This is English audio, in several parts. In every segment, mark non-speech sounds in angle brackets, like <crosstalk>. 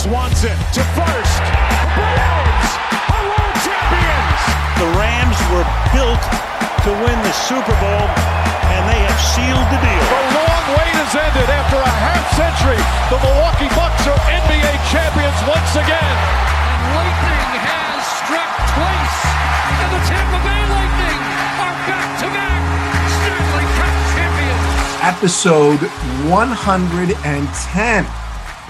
Swanson to first. The Braves are world champions. The Rams were built to win the Super Bowl, and they have sealed the deal. The long wait has ended after a half century. The Milwaukee Bucks are NBA champions once again. And lightning has struck twice, and the Tampa Bay Lightning are back-to-back Stanley Cup champions. episode 110.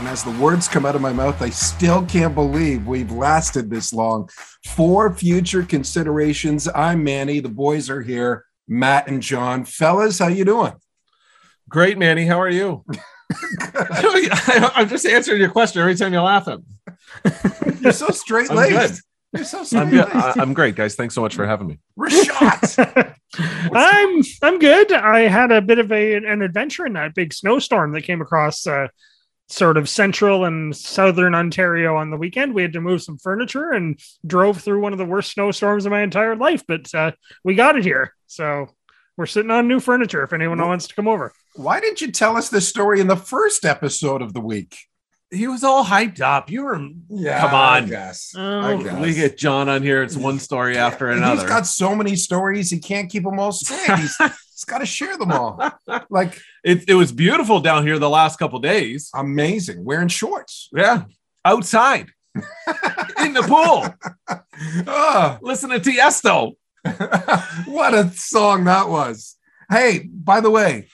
And as the words come out of my mouth, I still can't believe we've lasted this long. For future considerations, I'm Manny. The boys are here, Matt and John. Fellas, how you doing? Great, Manny. How are you? <laughs> <laughs> I'm just answering your question every time you laugh at me. You're so straight I'm good. laced. You're so I'm straight good. I- laced. I'm great, guys. Thanks so much for having me. Rashad. <laughs> I'm I'm good. I had a bit of a an adventure in that big snowstorm that came across uh, sort of central and southern Ontario on the weekend. We had to move some furniture and drove through one of the worst snowstorms of my entire life, but uh, we got it here. So we're sitting on new furniture. If anyone wants to come over, Why didn't you tell us this story in the first episode of the week? He was all hyped up. You were. yeah. Come on. guess. Oh, We get John on here. It's one story after And another. He's got so many stories, he can't keep them all straight. <laughs> He's, he's got to share them all. Like, it, it was beautiful down here the last couple days. amazing. Wearing shorts. Yeah, outside <laughs> in the pool, Ah, listening to Tiesto. <laughs> what a song that was. Hey, by the way,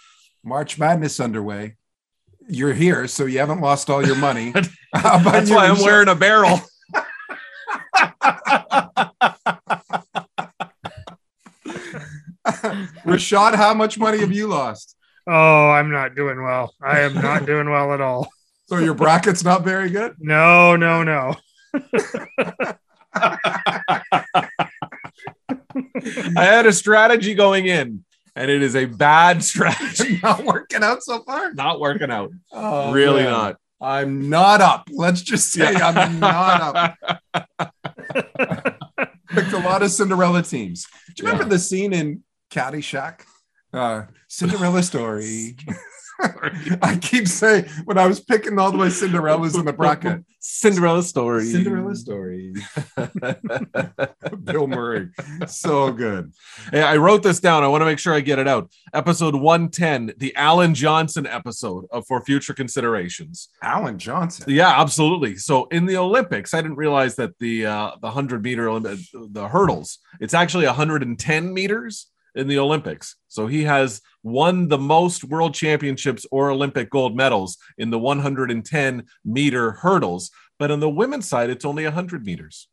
March Madness underway. You're here, so you haven't lost all your money. <laughs> How about That's you, why I'm Rashad? wearing a barrel. <laughs> Rashad, how much money have you lost? oh, I'm not doing well. I am not <laughs> doing well at all. So your bracket's not very good? No, no, no. I had a strategy going in, and it is a bad <laughs> strategy. not working out so far? Not working out. Oh, really man. not. I'm not up. Let's just say I'm not up. <laughs> Picked a lot of Cinderella teams. Do you remember the scene in Caddyshack? Uh, Cinderella story. <laughs> <laughs> I keep saying when I was picking all the way Cinderellas in the bracket. Cinderella story. Cinderella story. <laughs> Bill Murray. So good. Hey, I wrote this down. I want to make sure I get it out. Episode 110, the Allen Johnson episode of For Future Considerations. Allen Johnson. Yeah, absolutely. So in the Olympics, I didn't realize that the uh, the 100 meter Olymp- the hurdles, it's actually 110 meters in the Olympics. So he has won the most world championships or Olympic gold medals in the 110 meter hurdles, but on the women's side it's only 100 meters.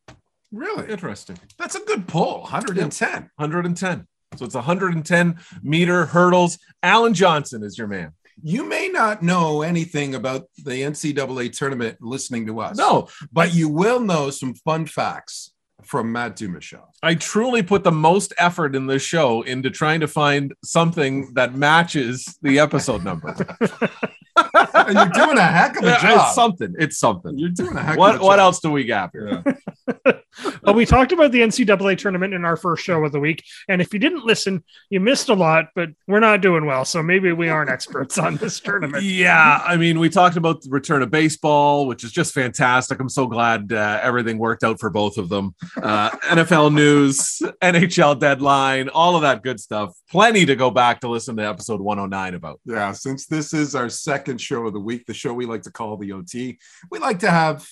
Really? Interesting. That's a good pull. 110. 110. So it's 110 meter hurdles. Allen Johnson is your man. You may not know anything about the NCAA tournament listening to us. No, but you will know some fun facts from Matt Dumichel. I truly put the most effort in this show into trying to find something that matches the episode number. <laughs> And you're doing a heck of a it's job. something. It's something. You're doing a heck What of a what job. else do we got here? Well, <laughs> we talked about the NCAA tournament in our first show of the week. And if you didn't listen, you missed a lot, but we're not doing well. So maybe we aren't experts on this tournament. Yeah, I mean, we talked about the return of baseball, which is just fantastic. I'm so glad uh, everything worked out for both of them. Uh, NFL news, <laughs> NHL deadline, all of that good stuff. Plenty to go back to listen to episode 109 about. Yeah, since this is our second show of the week, the show we like to call the OT, we like to have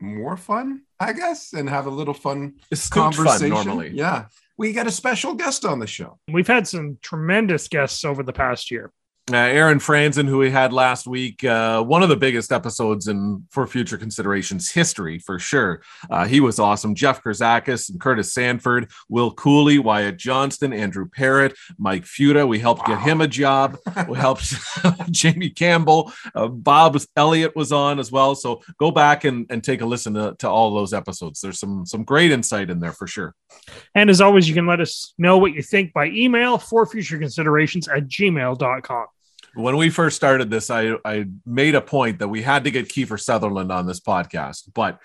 more fun, I guess, and have a little fun It's scoot fun conversation. normally. Yeah. We got a special guest on the show. We've had some tremendous guests over the past year. Uh, Aaron Franzen, who we had last week, uh, one of the biggest episodes in for future considerations history for sure. Uh, he was awesome. Jeff Kurzakis and Curtis Sanford, Will Cooley, Wyatt Johnston, Andrew Parrott, Mike Futa. We helped get him a job. We helped <laughs> Jamie Campbell. Uh, Bob Elliott was on as well. So go back and, and take a listen to, to all those episodes. There's some some great insight in there for sure. And as always, you can let us know what you think by email for future considerations at gmail.com. when we first started this, I, I made a point that we had to get Kiefer Sutherland on this podcast, but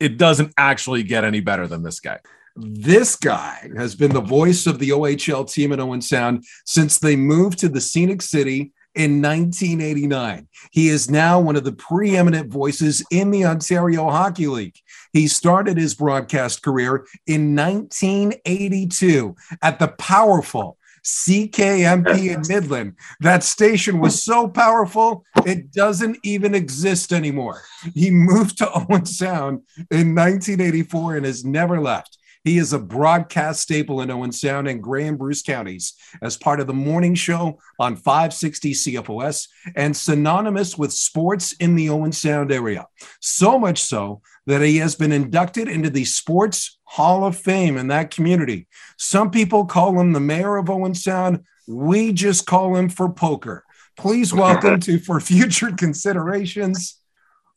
it doesn't actually get any better than this guy. This guy has been the voice of the OHL team in Owen Sound since they moved to the scenic city in 1989. He is now one of the preeminent voices in the Ontario Hockey League. He started his broadcast career in 1982 at the powerful CKMP in Midland. That station was so powerful, it doesn't even exist anymore. He moved to Owen Sound in 1984 and has never left. He is a broadcast staple in Owen Sound and and Bruce counties as part of the morning show on 560 CFOS and synonymous with sports in the Owen Sound area. So much so that he has been inducted into the Sports Hall of Fame in that community. Some people call him the mayor of Owen Sound. We just call him for poker. Please welcome to <laughs> For Future Considerations,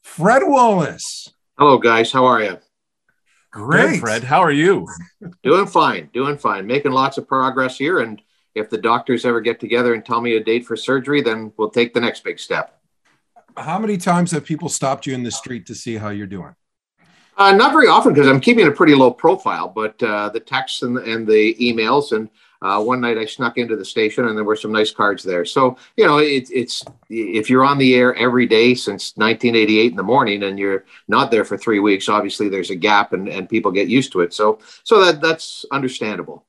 Fred Wallace. Hello, guys. How are you? Great. Good, Fred. How are you? Doing fine. Doing fine. Making lots of progress here. And if the doctors ever get together and tell me a date for surgery, then we'll take the next big step. How many times have people stopped you in the street to see how you're doing? Uh, not very often because I'm keeping a pretty low profile, but uh, the texts and, and the emails. And uh, one night I snuck into the station and there were some nice cards there. So, you know, it, it's if you're on the air every day since 1988 in the morning and you're not there for three weeks, obviously there's a gap and, and people get used to it. So, so that that's understandable.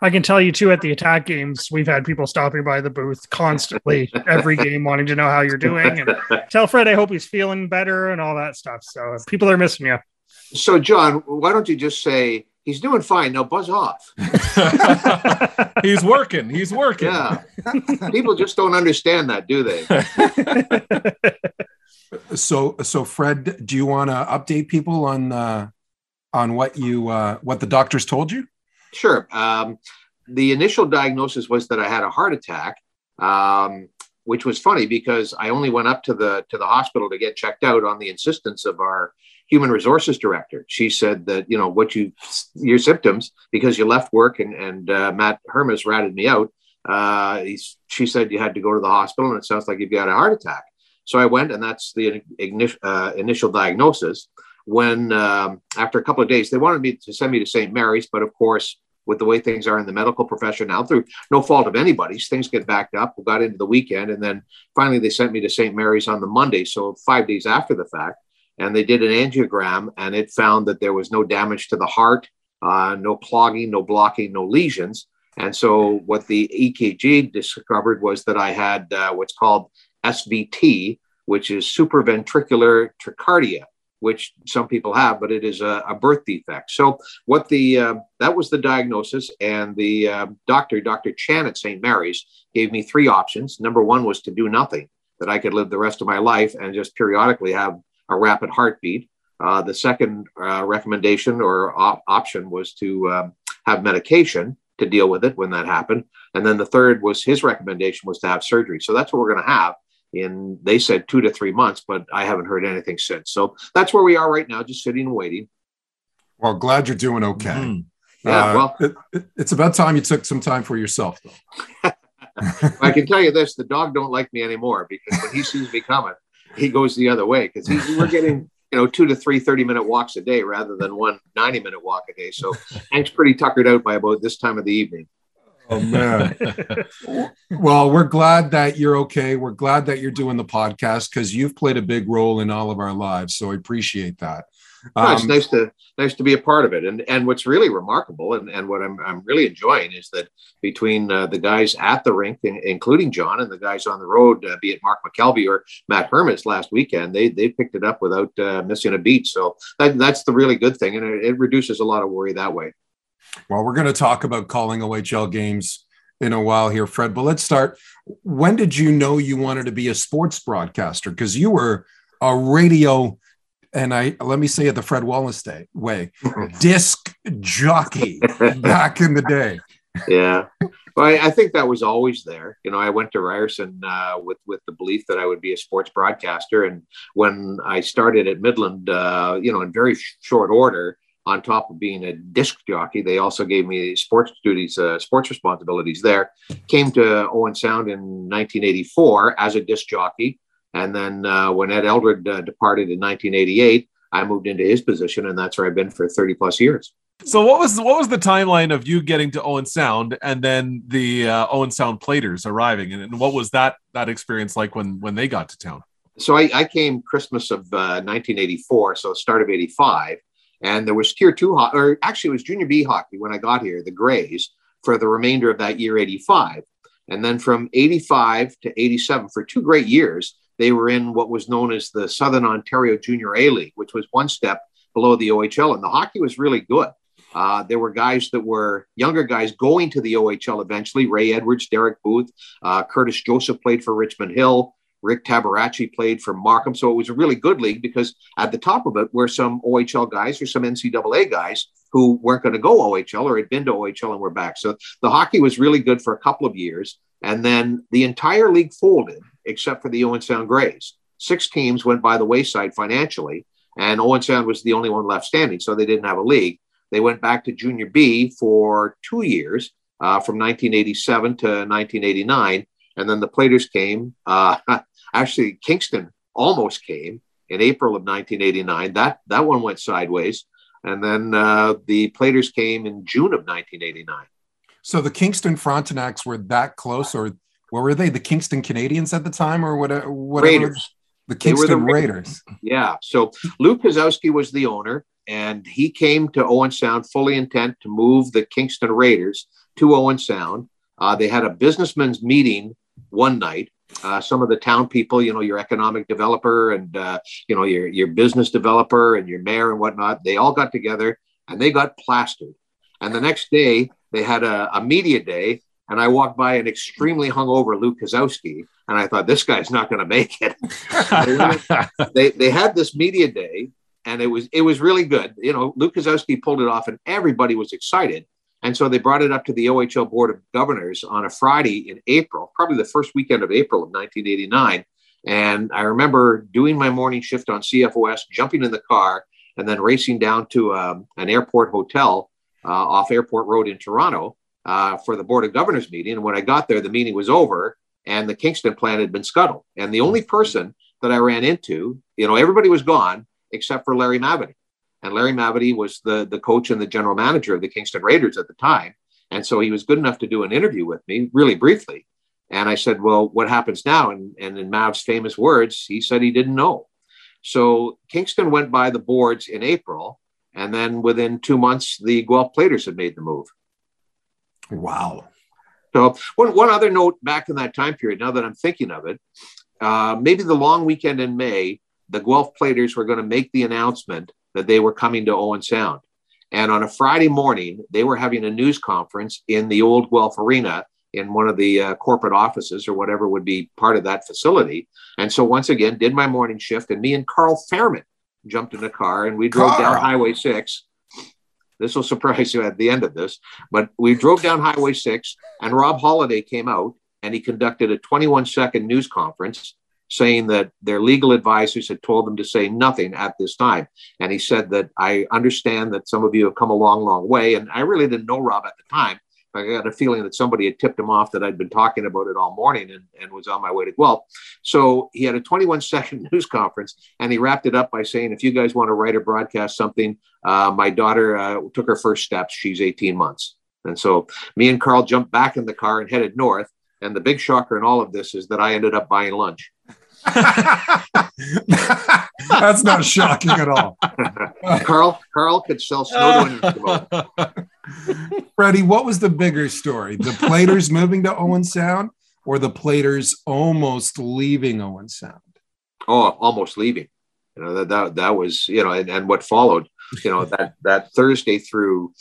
I can tell you too at the attack games, we've had people stopping by the booth constantly every <laughs> game wanting to know how you're doing and tell Fred I hope he's feeling better and all that stuff. So people are missing you. So, John, why don't you just say he's doing fine? Now buzz off. <laughs> He's working. He's working. Yeah. People just don't understand that, do they? <laughs> So, so Fred, do you want to update people on uh, on what you uh, what the doctors told you? Sure. Um, the initial diagnosis was that I had a heart attack, um, which was funny because I only went up to the to the hospital to get checked out on the insistence of our human resources director. She said that you know what you your symptoms because you left work and and uh, Matt Hermes ratted me out. Uh, she said you had to go to the hospital and it sounds like you've got a heart attack. So I went and that's the igni- uh, initial diagnosis. When um, after a couple of days they wanted me to send me to St. Mary's, but of course with the way things are in the medical profession now, through no fault of anybody's, things get backed up. We got into the weekend, and then finally they sent me to St. Mary's on the Monday, so five days after the fact and they did an angiogram and it found that there was no damage to the heart, uh, no clogging, no blocking, no lesions. And so what the EKG discovered was that I had uh, what's called SVT, which is supraventricular tachycardia, which some people have, but it is a, a birth defect. So what the uh, that was the diagnosis, and the uh, doctor, Dr. Chan at St. Mary's, gave me three options. Number one was to do nothing, that I could live the rest of my life and just periodically have a rapid heartbeat. Uh, the second uh, recommendation or op- option was to um, have medication to deal with it when that happened. And then the third was his recommendation was to have surgery. So that's what we're going to have in, they said two to three months, but I haven't heard anything since. So that's where we are right now, just sitting and waiting. Well, glad you're doing okay. Mhm. Yeah, Uh, well- it- it- it's about time you took some time for yourself, though. <laughs> I can tell you this: the dog don't like me anymore because when he sees me coming, he goes the other way because we're <laughs> getting you know two to three 30 minute walks a day rather than one 90 minute walk a day. So Hank's pretty tuckered out by about this time of the evening. Oh man. well, we're glad that you're okay. We're glad that you're doing the podcast because you've played a big role in all of our lives. So I appreciate that. No, it's Um, nice to nice to be a part of it. And and what's really remarkable and, and what I'm I'm really enjoying is that between uh, the guys at the rink, in- including John, and the guys on the road, uh, be it Mark McKelvey or Matt Hermes last weekend, they they picked it up without uh, missing a beat. So that that's the really good thing, and it, it reduces a lot of worry that way. Well, we're going to talk about calling OHL games in a while here, Fred. But let's start. When did you know you wanted to be a sports broadcaster? Because you were a radio, and I let me say it the Fred Wallace day way, disc jockey <laughs> back in the day. yeah. Well, I, I think that was always there. You know, I went to Ryerson uh, with with the belief that I would be a sports broadcaster, and when I started at Midland, uh, you know, in very short order, on top of being a disc jockey, they also gave me sports duties, uh, sports responsibilities. There, came to Owen Sound in 1984 as a disc jockey, and then uh, when Ed Eldred uh, departed in 1988, I moved into his position, and that's where I've been for 30 plus years. So what was what was the timeline of you getting to Owen Sound and then the uh, Owen Sound Platers arriving, and, and what was that that experience like when when they got to town? So I, I came Christmas of uh, 1984, so start of '85, and there was Tier Two, ho- or actually it was Junior B hockey when I got here, the Grays, for the remainder of that year '85, and then from '85 to '87 for two great years, they were in what was known as the Southern Ontario Junior A League, which was one step below the OHL, and the hockey was really good. Uh, there were guys that were younger guys going to the OHL eventually. Ray Edwards, Derek Booth, uh, Curtis Joseph played for Richmond Hill. Rick Tabaracci played for Markham. So it was a really good league because at the top of it were some OHL guys or some NCAA guys who weren't going to go OHL or had been to OHL and were back. So the hockey was really good for a couple of years. And then the entire league folded except for the Owen Sound Grays. Six teams went by the wayside financially, and Owen Sound was the only one left standing. So they didn't have a league. They went back to Junior B for two years, uh, from 1987 to 1989, and then the Platers came. Uh, <laughs> actually, Kingston almost came in April of 1989. That that one went sideways, and then uh, the Platers came in June of 1989. So the Kingston Frontenacs were that close, or what were they? The Kingston Canadians at the time, or whatever? whatever Raiders. The were the Kingston Raiders. Raiders. Yeah. So Luke Kozowski was the owner, and he came to Owen Sound fully intent to move the Kingston Raiders to Owen Sound. Uh, they had a businessmen's meeting one night. Uh, some of the town people, you know, your economic developer and uh, you know your your business developer and your mayor and whatnot, they all got together and they got plastered. And the next day they had a, a media day, and I walked by an extremely hungover Luke Kozowski, and I thought this guy's not going to make it. <laughs> <laughs> they they had this media day and it was it was really good. You know, Luke Kozowski pulled it off and everybody was excited. And so they brought it up to the OHL Board of Governors on a Friday in April, probably the first weekend of April of 1989. And I remember doing my morning shift on CFOS, jumping in the car, and then racing down to um, an airport hotel uh, off Airport Road in Toronto uh, for the Board of Governors meeting. And when I got there, the meeting was over and the Kingston plan had been scuttled. And the only person that I ran into, you know, everybody was gone except for Larry Mavety. And Larry Mavety was the, the coach and the general manager of the Kingston Raiders at the time. And so he was good enough to do an interview with me really briefly. And I said, Well, what happens now? And, and in Mav's famous words, he said he didn't know. So Kingston went by the boards in April. And then within two months, the Guelph Platers had made the move. Wow. So one, one other note back in that time period, now that I'm thinking of it, uh, maybe the long weekend in May, the Guelph Platers were going to make the announcement that they were coming to Owen Sound. And on a Friday morning, they were having a news conference in the old Guelph Arena in one of the uh, corporate offices or whatever would be part of that facility. And so once again, did my morning shift, and me and Carl Fairman jumped in a car and we drove down Highway 6. This will surprise <laughs> you at the end of this, but we drove down Highway 6 and Rob Holody came out and he conducted a 21 second news conference saying that their legal advisors had told them to say nothing at this time. And he said that I understand that some of you have come a long, long way. And I really didn't know Rob at the time. I got a feeling that somebody had tipped him off that I'd been talking about it all morning and, and was on my way to Guelph. So he had a 21 <laughs> second news conference and he wrapped it up by saying, if you guys want to write or broadcast something, uh, my daughter uh, took her first steps. She's 18 months. And so me and Carl jumped back in the car and headed north. And the big shocker in all of this is that I ended up buying lunch. <laughs> That's not shocking at all. <laughs> Carl, Carl could sell snow to an Freddie, what was the bigger story? The Platers moving to Owen Sound or the Platers almost leaving Owen Sound? Oh, almost leaving. You know that that, that was you know, and, and what followed. You know that that Thursday through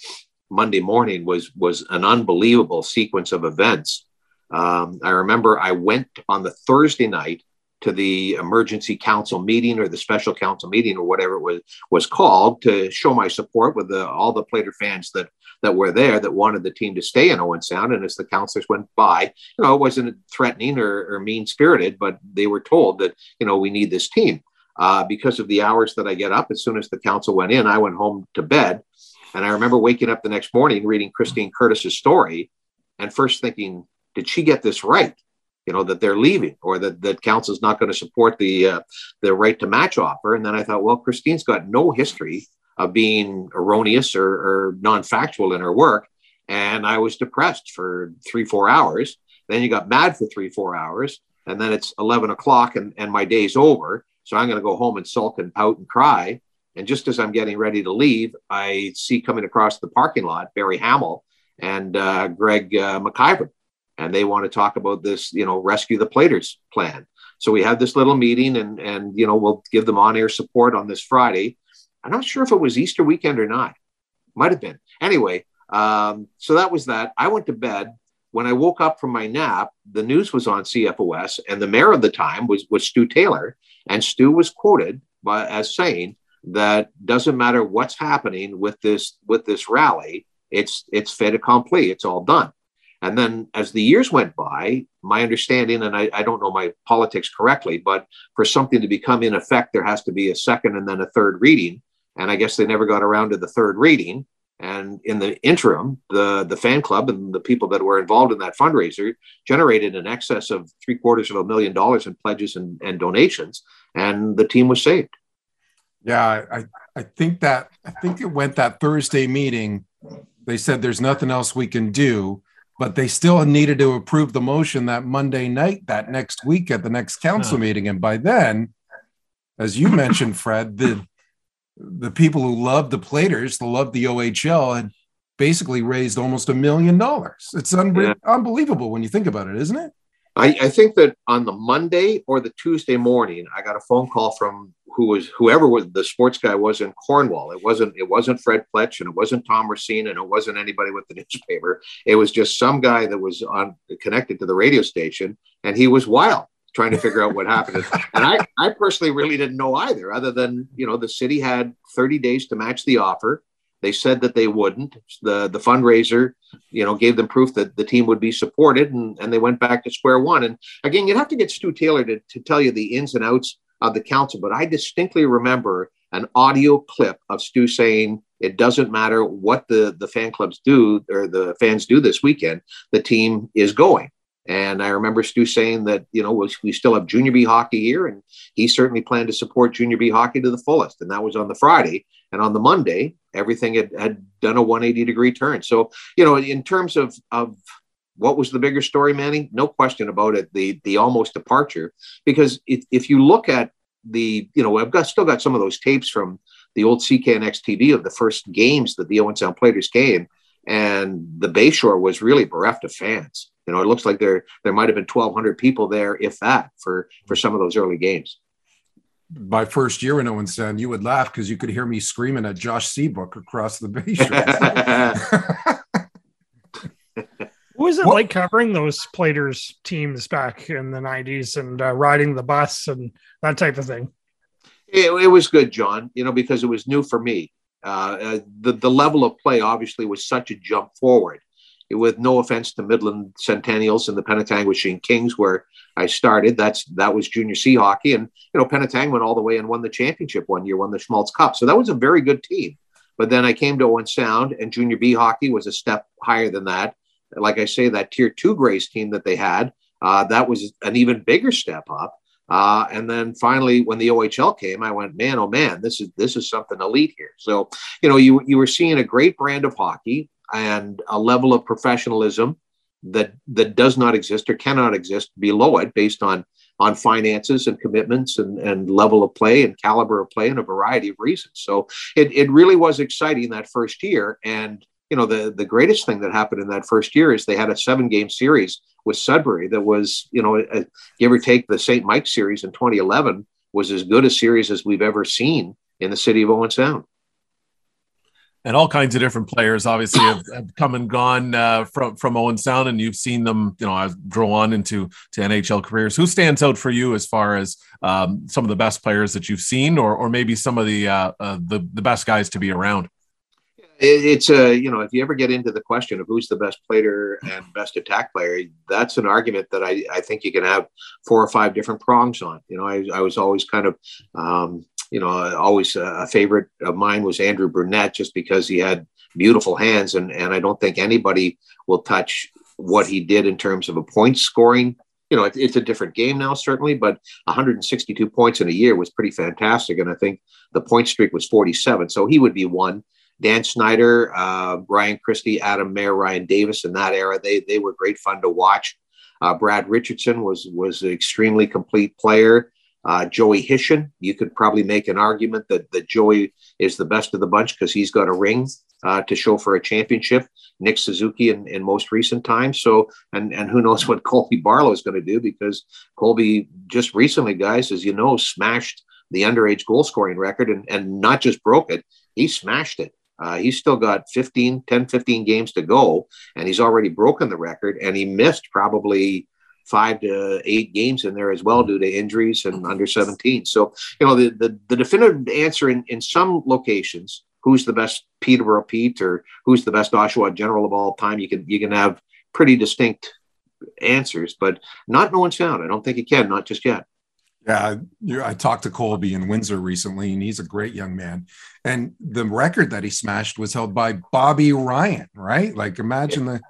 Monday morning was was an unbelievable sequence of events. Um, I remember I went on the Thursday night to the emergency council meeting or the special council meeting or whatever it was was called to show my support with the, all the Plater fans that that were there that wanted the team to stay in Owen Sound. And as the councilors went by, you know, it wasn't threatening or, or mean spirited, but they were told that you know we need this team. Uh, because of the hours that I get up, as soon as the council went in, I went home to bed. And I remember waking up the next morning reading Christine Curtis's story and first thinking, did she get this right? You know, that they're leaving or that, that council is not going to support the, uh, the right to match offer. And then I thought, well, Christine's got no history of being erroneous or, or non-factual in her work. And I was depressed for three, four hours. Then you got mad for three, four hours. And then it's 11 o'clock and, and my day's over. So I'm going to go home and sulk and pout and cry. And just as I'm getting ready to leave, I see coming across the parking lot Barry Hamill and uh, Greg uh, McIver. And they want to talk about this, you know, rescue the platers plan. So we had this little meeting and, and, you know, we'll give them on air support on this Friday. I'm not sure if it was Easter weekend or not. Might have been. Anyway, um, so that was that. I went to bed. When I woke up from my nap, the news was on CFOS, and the mayor of the time was was Stu Taylor, and Stu was quoted by as saying that doesn't matter what's happening with this with this rally, it's it's fait accompli, it's all done. And then as the years went by, my understanding, and I, I, don't know my politics correctly, but for something to become in effect, there has to be a second and then a third reading. And I guess they never got around to the third reading. And in the interim, the, the fan club and the people that were involved in that fundraiser generated in excess of three quarters of a million dollars in pledges and, and donations, and the team was saved. Yeah, I, I think that I think it went that Thursday meeting. They said there's nothing else we can do, but they still needed to approve the motion that Monday night, that next week at the next council meeting. And by then, as you mentioned, Fred, the the people who loved the Platers, who loved the OHL, had basically raised almost a million dollars. It's unbe- yeah. unbelievable when you think about it, isn't it? I, I, think that on the Monday or the Tuesday morning, I got a phone call from who was whoever was the sports guy was in Cornwall. It wasn't it wasn't Fred Pletch and it wasn't Tom Racine and it wasn't anybody with the <laughs> newspaper. It was just some guy that was on connected to the radio station, and he was wild trying to figure out what happened. <laughs> And I, I personally really didn't know either, other than, you know, the city had 30 days to match the offer. They said that they wouldn't. The the fundraiser, you know, gave them proof that the team would be supported and, and they went back to square one. And again, you'd have to get Stu Taylor to, to tell you the ins and outs of the council, but I distinctly remember an audio clip of Stu saying, it doesn't matter what the, the fan clubs do or the fans do this weekend, the team is going. And I remember Stu saying that, you know, we still have junior B hockey here, and he certainly planned to support junior B hockey to the fullest. And that was on the Friday. And on the Monday, everything had, had done a 180 degree turn. So, you know, in terms of, of what was the bigger story, Manny? No question about it. The, the almost departure, because if, if you look at the, you know, I've got still got some of those tapes from the old CKNX TV of the first games that the Owen Sound Platers came, and the Bayshore was really bereft of fans. You know, it looks like there there might have been 1,200 people there, if that, for for some of those early games. My first year in Owen Sound, you would laugh because you could hear me screaming at Josh Seabrook across the base. <laughs> what was it what? like covering those Platers teams back in the 90s and uh, riding the bus and that type of thing? It, it, was good, John, you know, because it was new for me. Uh, uh, the, the level of play obviously was such a jump forward with no offense to Midland Centennials and the Penetanguishene Kings, where I started. That's that was junior C hockey, and you know Penetang went all the way and won the championship one year, won the Schmalz Cup. So that was a very good team. But then I came to Owen Sound, and junior B hockey was a step higher than that. Like I say, that tier two Grays team that they had, uh, that was an even bigger step up. Uh, and then finally, when the OHL came, I went, man, oh man, this is this is something elite here. So, you know, you you were seeing a great brand of hockey and a level of professionalism that that does not exist or cannot exist below it based on on finances and commitments and, and level of play and caliber of play and a variety of reasons. So it, it really was exciting that first year. And you know the the greatest thing that happened in that first year is they had a seven game series with Sudbury that was you know a, give or take the St. Mike series in 2011 was as good a series as we've ever seen in the city of Owen Sound and all kinds of different players obviously have, have come and gone uh, from from Owen Sound, and you've seen them, you know, grow on into to NHL careers. Who stands out for you as far as um, some of the best players that you've seen, or or maybe some of the uh, uh, the the best guys to be around? It's a you know if you ever get into the question of who's the best player and best attack player, that's an argument that I, I think you can have four or five different prongs on. You know, I, I was always kind of um, you know, always a favorite of mine was Andrew Brunette, just because he had beautiful hands, and and I don't think anybody will touch what he did in terms of a point scoring you know, it, it's a different game now, certainly, but 162 points in a year was pretty fantastic. And I think the point streak was 47. So he would be one. Dan Snyder, uh, Brian Christie, Adam Mair, Ryan Davis in that era, they, they were great fun to watch. Uh, Brad Richardson was, was an extremely complete player. Uh, Joey Hishon, you could probably make an argument that, that Joey is the best of the bunch because he's got a ring uh, to show for a championship. Nick Suzuki in, in most recent times. So, and and who knows <laughs> what Colby Barlow is going to do because Colby just recently, guys, as you know, smashed the underage goal scoring record and, and not just broke it, he smashed it. Uh, he's still got 15, 10, 15 games to go, and he's already broken the record. And he missed probably five to eight games in there as well due to injuries and under 17. So, you know, the, the, the definitive answer in, in some locations who's the best Peterborough Pete or who's the best Oshawa general of all time. You can you can have pretty distinct answers, but not no one sound. I don't think you can, not just yet. Yeah, I talked to Colby in Windsor recently, and he's a great young man. And the record that he smashed was held by Bobby Ryan, right? Like, imagine the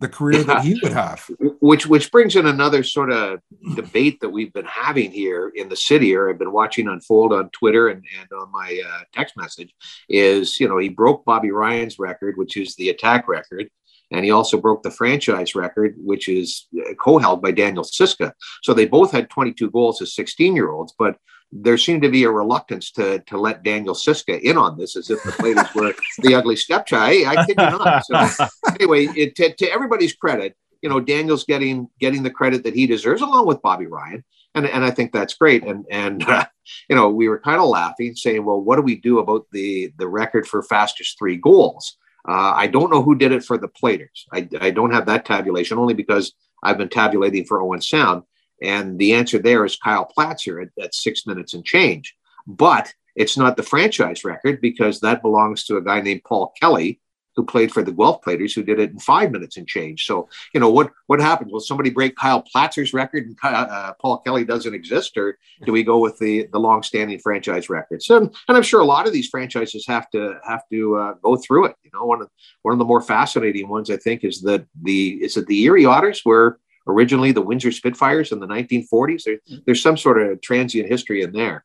the career yeah. that he would have. Which which brings in another sort of debate that we've been having here in the city, or I've been watching unfold on Twitter and, and on my uh, text message. Is you know he broke Bobby Ryan's record, which is the attack record, and he also broke the franchise record, which is uh, co-held by Daniel Siska. So they both had 22 goals as 16 year olds, but there seemed to be a reluctance to to let Daniel Siska in on this, as if the players were the ugly stepchild. Hey, I kid you not. So <laughs> anyway, it, to, to everybody's credit, you know, Daniel's getting getting the credit that he deserves, along with Bobby Ryan, and and I think that's great. And and uh, <laughs> you know, we were kind of laughing, saying, well, what do we do about the the record for fastest three goals? Uh, I don't know who did it for the Platers. I, I don't have that tabulation only because I've been tabulating for Owen Sound. And the answer there is Kyle Platzer at, at six minutes and change. But it's not the franchise record because that belongs to a guy named Paul Kelly, who played for the Guelph Platers, who did it in five minutes and change. So, you know, what what happens? Will somebody break Kyle Platzer's record and uh, Paul Kelly doesn't exist, or do we go with the the long-standing franchise records? And, and I'm sure a lot of these franchises have to have to uh, go through it. You know, one of one of the more fascinating ones I think is that the is it the Erie Otters where originally the Windsor Spitfires in the 1940s. There, there's some sort of transient history in there.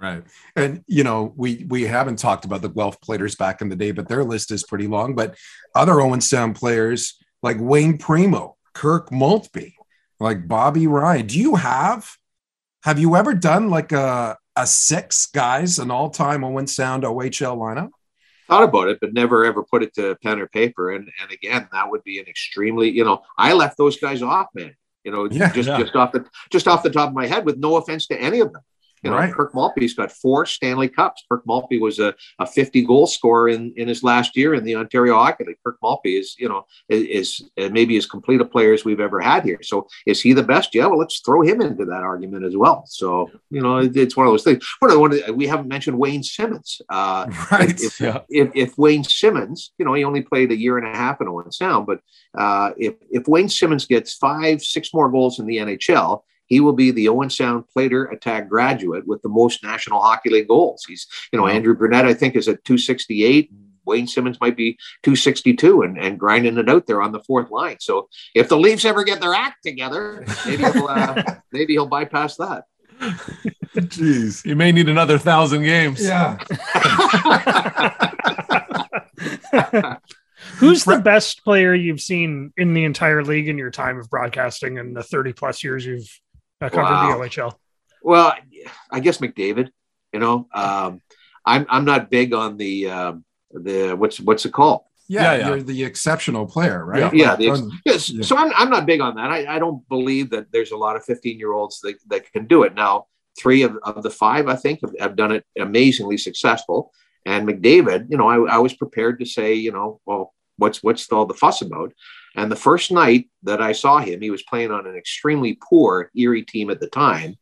Right. And you know, we we haven't talked about the Guelph players back in the day, but their list is pretty long. But other Owen Sound players like Wayne Primeau, Kirk Maltby, like Bobby Ryan. Do you have have you ever done like a a six guys, an all-time Owen Sound OHL lineup? thought about it, but never ever put it to pen or paper. And and again, that would be an extremely, you know, I left those guys off, man. You know, yeah, just yeah. just off the just off the top of my head, with no offense to any of them. You know, right. Kirk Maltby's got four Stanley Cups. Kirk Maltby was a, a 50 goal scorer in, in his last year in the Ontario Hockey League. Kirk Maltby is, you know, is, is maybe as complete a player as we've ever had here. So is he the best? Yeah, well, let's throw him into that argument as well. So, you know, it, it's one of those things. One of the, one of the, we haven't mentioned Wayne Simmonds. Uh, <laughs> right. If, yeah. if, if, Wayne Simmonds, you know, he only played a year and a half in Owen Sound, but uh, if, if Wayne Simmonds gets five, six more goals in the NHL, he will be the Owen Sound Plater Attack graduate with the most National Hockey League goals. He's, you know, Andrew Brunette, I think, is at 268. Wayne Simmonds might be 262 and, and grinding it out there on the fourth line. So if the Leafs ever get their act together, maybe he'll, uh, <laughs> maybe he'll bypass that. Jeez, you may need another thousand games. Yeah. <laughs> Who's the best player you've seen in the entire league in your time of broadcasting and the 30 plus years you've uh, covered wow. the OHL? Well, I guess McDavid. You know, um, I'm I'm not big on the um, the what's what's it called? Yeah, yeah, yeah, you're the exceptional player, right? Yeah, yeah, ex- yes. yeah. So I'm, I'm not big on that. I, I don't believe that there's a lot of 15 year olds that, that can do it. Now, three of, of the five, I think, have, have done it amazingly successful. And McDavid, you know, I, I was prepared to say, you know, well, what's what's all the fuss about? And the first night that I saw him, he was playing on an extremely poor Erie team at the time,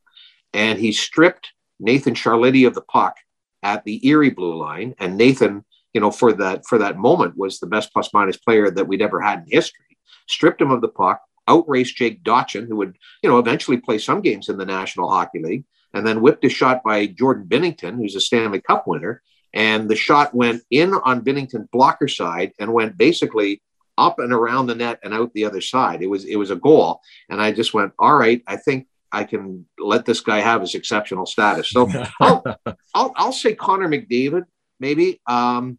and he stripped Nathan Chiarlitti of the puck at the Erie blue line. And Nathan, you know, for that for that moment was the best plus minus player that we'd ever had in history. Stripped him of the puck, outraced Jake Dotchin, who would, you know, eventually play some games in the National Hockey League, and then whipped a shot by Jordan Binnington, who's a Stanley Cup winner, and the shot went in on Binnington's blocker side and went basically up and around the net and out the other side. It was it was a goal, and I just went, all right, I think I can let this guy have his exceptional status. So <laughs> I'll, I'll, I'll say Connor McDavid, maybe. Um,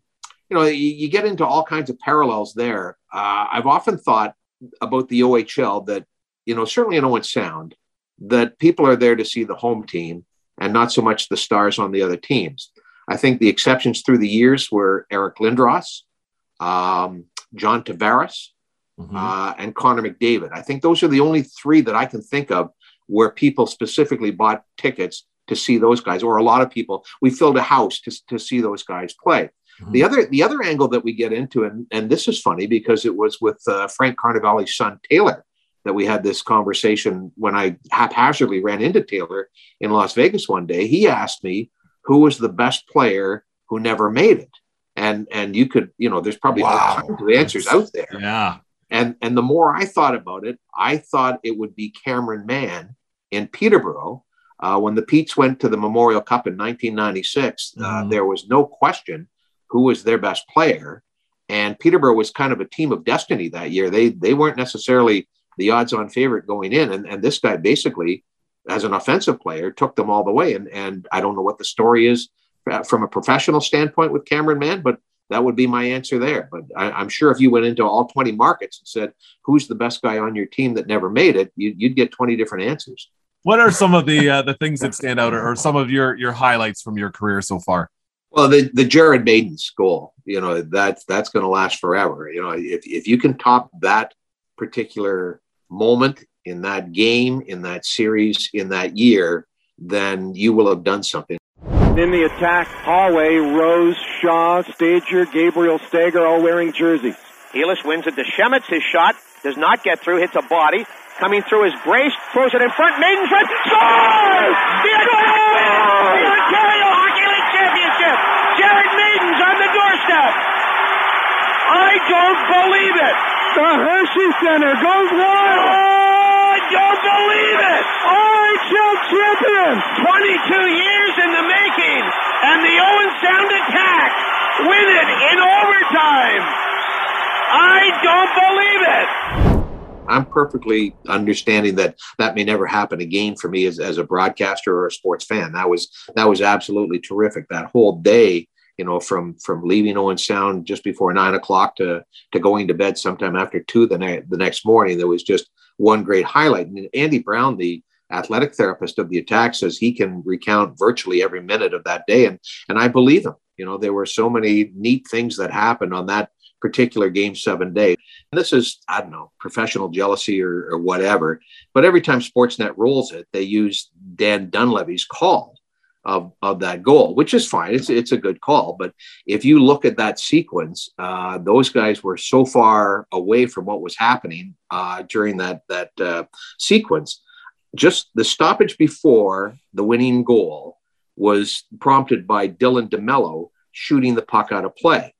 you know, you, you, get into all kinds of parallels there. Uh, I've often thought about the OHL that, you know, certainly in Owen Sound, that people are there to see the home team and not so much the stars on the other teams. I think the exceptions through the years were Eric Lindros, um, John Tavares, mm-hmm. uh, and Connor McDavid. I think those are the only three that I can think of where people specifically bought tickets to see those guys, or a lot of people. We filled a house to, to see those guys play. Mm-hmm. The other the other angle that we get into, and, and this is funny because it was with uh, Frank Carnevale's son Taylor that we had this conversation when I haphazardly ran into Taylor in Las Vegas one day. He asked me who was the best player who never made it, and and you could you know there's probably wow. all kinds of answers out there. Yeah. And and the more I thought about it, I thought it would be Cameron Mann in Peterborough. Uh, when the Petes went to the Memorial Cup in 1996, uh, mm. there was no question who was their best player. And Peterborough was kind of a team of destiny that year. They they weren't necessarily the odds-on favorite going in, and, and this guy basically, as an offensive player, took them all the way. And and I don't know what the story is uh, from a professional standpoint with Cameron Mann, but that would be my answer there. But I, am sure if you went into all 20 markets and said, who's the best guy on your team that never made it, you, would get 20 different answers. What are some of the uh, the things that stand out, or, some of your your highlights from your career so far? Well, the the Jarrod Maidens goal, you know, that's that's going to last forever. You know, if if you can top that particular moment in that game, in that series, in that year, then you will have done something. In the attack hallway, Rose, Shaw, Stager, Gabriel Stager, all wearing jerseys. Heelis wins it to Schemitsch. His shot does not get through, hits a body. Coming through is Brace, throws it in front. Maiden front, scores! The Ontario Hockey League Championship. Jarrod Maidens on the doorstep. I don't believe it. The Hershey Center goes wild. Oh, I don't believe it. Oh, OHL champion. 22 years in the making, and the Owen Sound attack win it in overtime. I don't believe it. I'm perfectly understanding that that may never happen again for me as, as a broadcaster or a sports fan. That was that was absolutely terrific. That whole day, you know, from from leaving Owen Sound just before nine o'clock to to going to bed sometime after two the, ne- the next morning, there was just one great highlight. And Andy Brown, the athletic therapist of the attack, says he can recount virtually every minute of that day, and and I believe him. You know, there were so many neat things that happened on that particular game seven day. And this is, I don't know, professional jealousy or, or whatever. But every time Sportsnet rolls it, they use Dan Dunleavy's call of, of that goal, which is fine. It's, it's a good call. But if you look at that sequence, uh, those guys were so far away from what was happening uh, during that, that uh, sequence. Just the stoppage before the winning goal was prompted by Dylan DeMello shooting the puck out of play.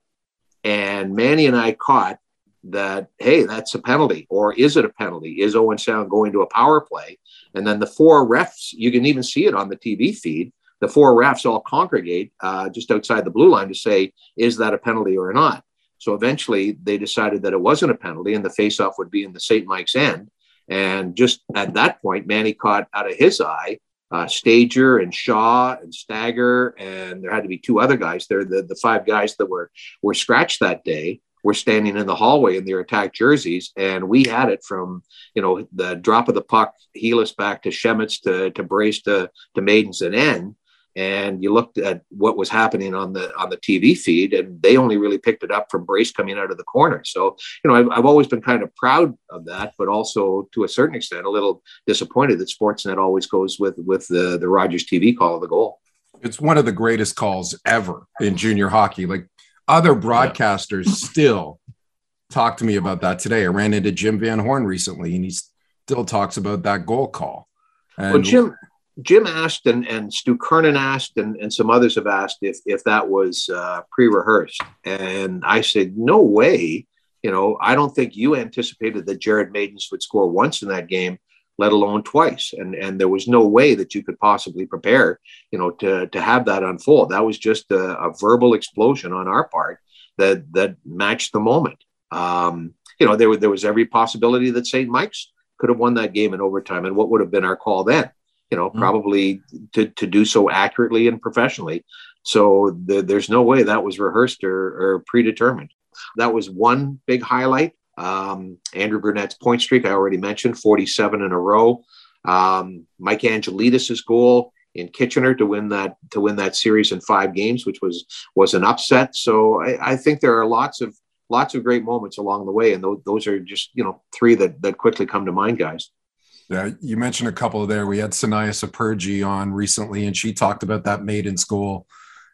And Manny and I caught that, hey, that's a penalty, or is it a penalty? Is Owen Sound going to a power play? And then the four refs, you can even see it on the TV feed. The four refs all congregate uh, just outside the blue line to say, is that a penalty or not? So eventually they decided that it wasn't a penalty and the faceoff would be in the St. Mike's end. And just at that point, Manny caught out of his eye uh, Stager and Shaw and Stagger, and there had to be two other guys there. The, the five guys that were were scratched that day were standing in the hallway in their attack jerseys, and we had it from you know the drop of the puck, Heelis back to Schemitsch to to Brace to to Maidens and N, and you looked at what was happening on the on the TV feed, and they only really picked it up from Brace coming out of the corner. So you know, I've, I've always been kind of proud of that, but also to a certain extent a little disappointed that Sportsnet always goes with with the the Rogers TV call of the goal. It's one of the greatest calls ever in junior hockey. Like other broadcasters yeah. <laughs> still talk to me about that today. I ran into Jim Van Horne recently, and he still talks about that goal call. And well, Jim Jim asked and, and Stu Kernan asked and, and some others have asked if, if that was uh, pre-rehearsed. And I said, no way. You know, I don't think you anticipated that Jarrod Maidens would score once in that game, let alone twice. And, and there was no way that you could possibly prepare, you know, to, to have that unfold. That was just a, a verbal explosion on our part that, that matched the moment. Um, you know, there, there was every possibility that St. Mike's could have won that game in overtime. And what would have been our call then? You know, Mm. probably to, to do so accurately and professionally. So the, there's no way that was rehearsed or, or predetermined. That was one big highlight. Um, Andrew Brunette's point streak, I already mentioned, 47 in a row. Um, Mike Angelidis' goal in Kitchener to win that to win that series in five games, which was was an upset. So I, I think there are lots of lots of great moments along the way, and those, those are just you know three that that quickly come to mind, guys. Yeah, you mentioned a couple there. We had Sanaya Saperji on recently, and she talked about that Maidens' goal.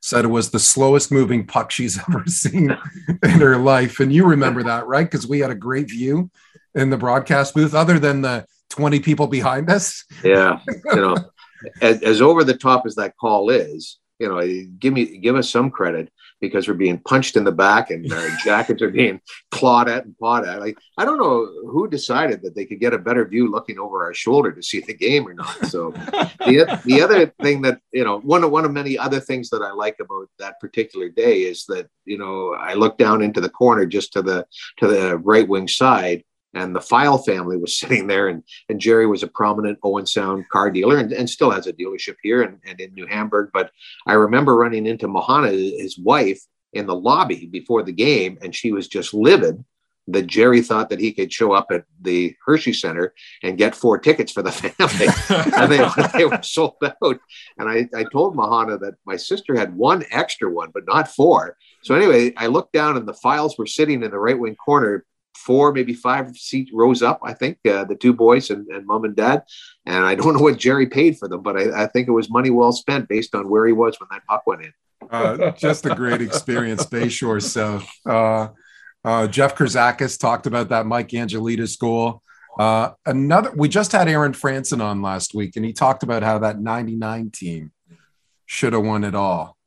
Said it was the slowest moving puck she's <laughs> ever seen in her life. And you remember that, right? Because we had a great view in the broadcast booth, other than the 20 people behind us. Yeah, you know, <laughs> as, as over the top as that call is, you know, give me give us some credit because we're being punched in the back and our <laughs> jackets are being clawed at and pawed at. Like I don't know who decided that they could get a better view looking over our shoulder to see the game or not. So the the other thing that you know one of one of many other things that I like about that particular day is that you know I looked down into the corner just to the to the right wing side and the File family was <laughs> sitting there, and, and Jerry was a prominent Owen Sound car dealer and, and still has a dealership here and, and in New Hamburg. But I remember running into Mohana, his wife, in the lobby before the game, and she was just livid that Jerry thought that he could show up at the Hershey Center and get four tickets for the <laughs> family. and they, <laughs> they were sold out. And I, I told Mahana that my sister had one extra one, but not four. So anyway, I looked down and the files were sitting in the right wing corner four, maybe five seat rows up, I think, uh, the two boys and, and mom and dad. And I don't <laughs> know what Jerry paid for them, but I, I, think it was money well spent based on where he was when that puck went in. Uh, just a great <laughs> experience, Bayshore. So uh, uh, Jeff Kurzakis talked about that Mike Angelidis goal. Uh, another, we just had Aaron Franson on last week, and he talked about how that 99 team should have won it all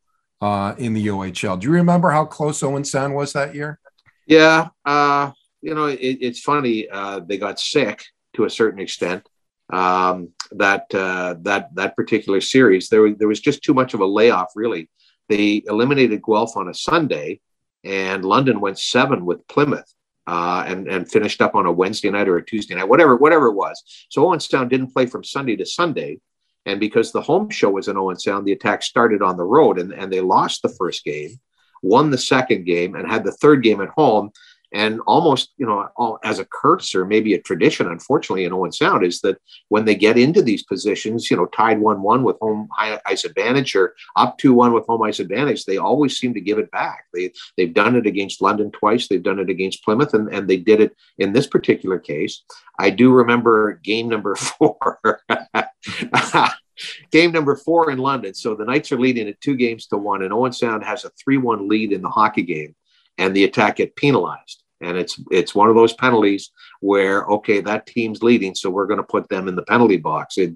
uh, in the OHL. Do you remember how close Owen Sound was that year? Yeah. Uh, you know, it, it's funny. Uh, they got sick to a certain extent. Um, that uh, that that particular series, there was there was just too much of a layoff. Really, they eliminated Guelph on a Sunday, and London went seven with Plymouth, uh, and and finished up on a Wednesday night or a Tuesday night, whatever whatever it was. So Owen Sound didn't play from Sunday to Sunday, and because the home show was in Owen Sound, the attack started on the road, and and they lost the first game, won the second game, and had the third game at home and almost you know as a curse or maybe a tradition unfortunately in owen sound is that when they get into these positions you know tied 1-1 with home ice advantage or up 2-1 with home ice advantage they always seem to give it back. They they've done it against london twice. They've done it against plymouth and, and they did it in this particular case. I do remember game number <laughs> four. <laughs> Game number four in london. So the knights are leading at two games to one and owen sound has a 3-1 lead in the hockey game and the attack get penalized. And it's it's one of those penalties where okay, that team's leading, so we're going to put them in the penalty box. It,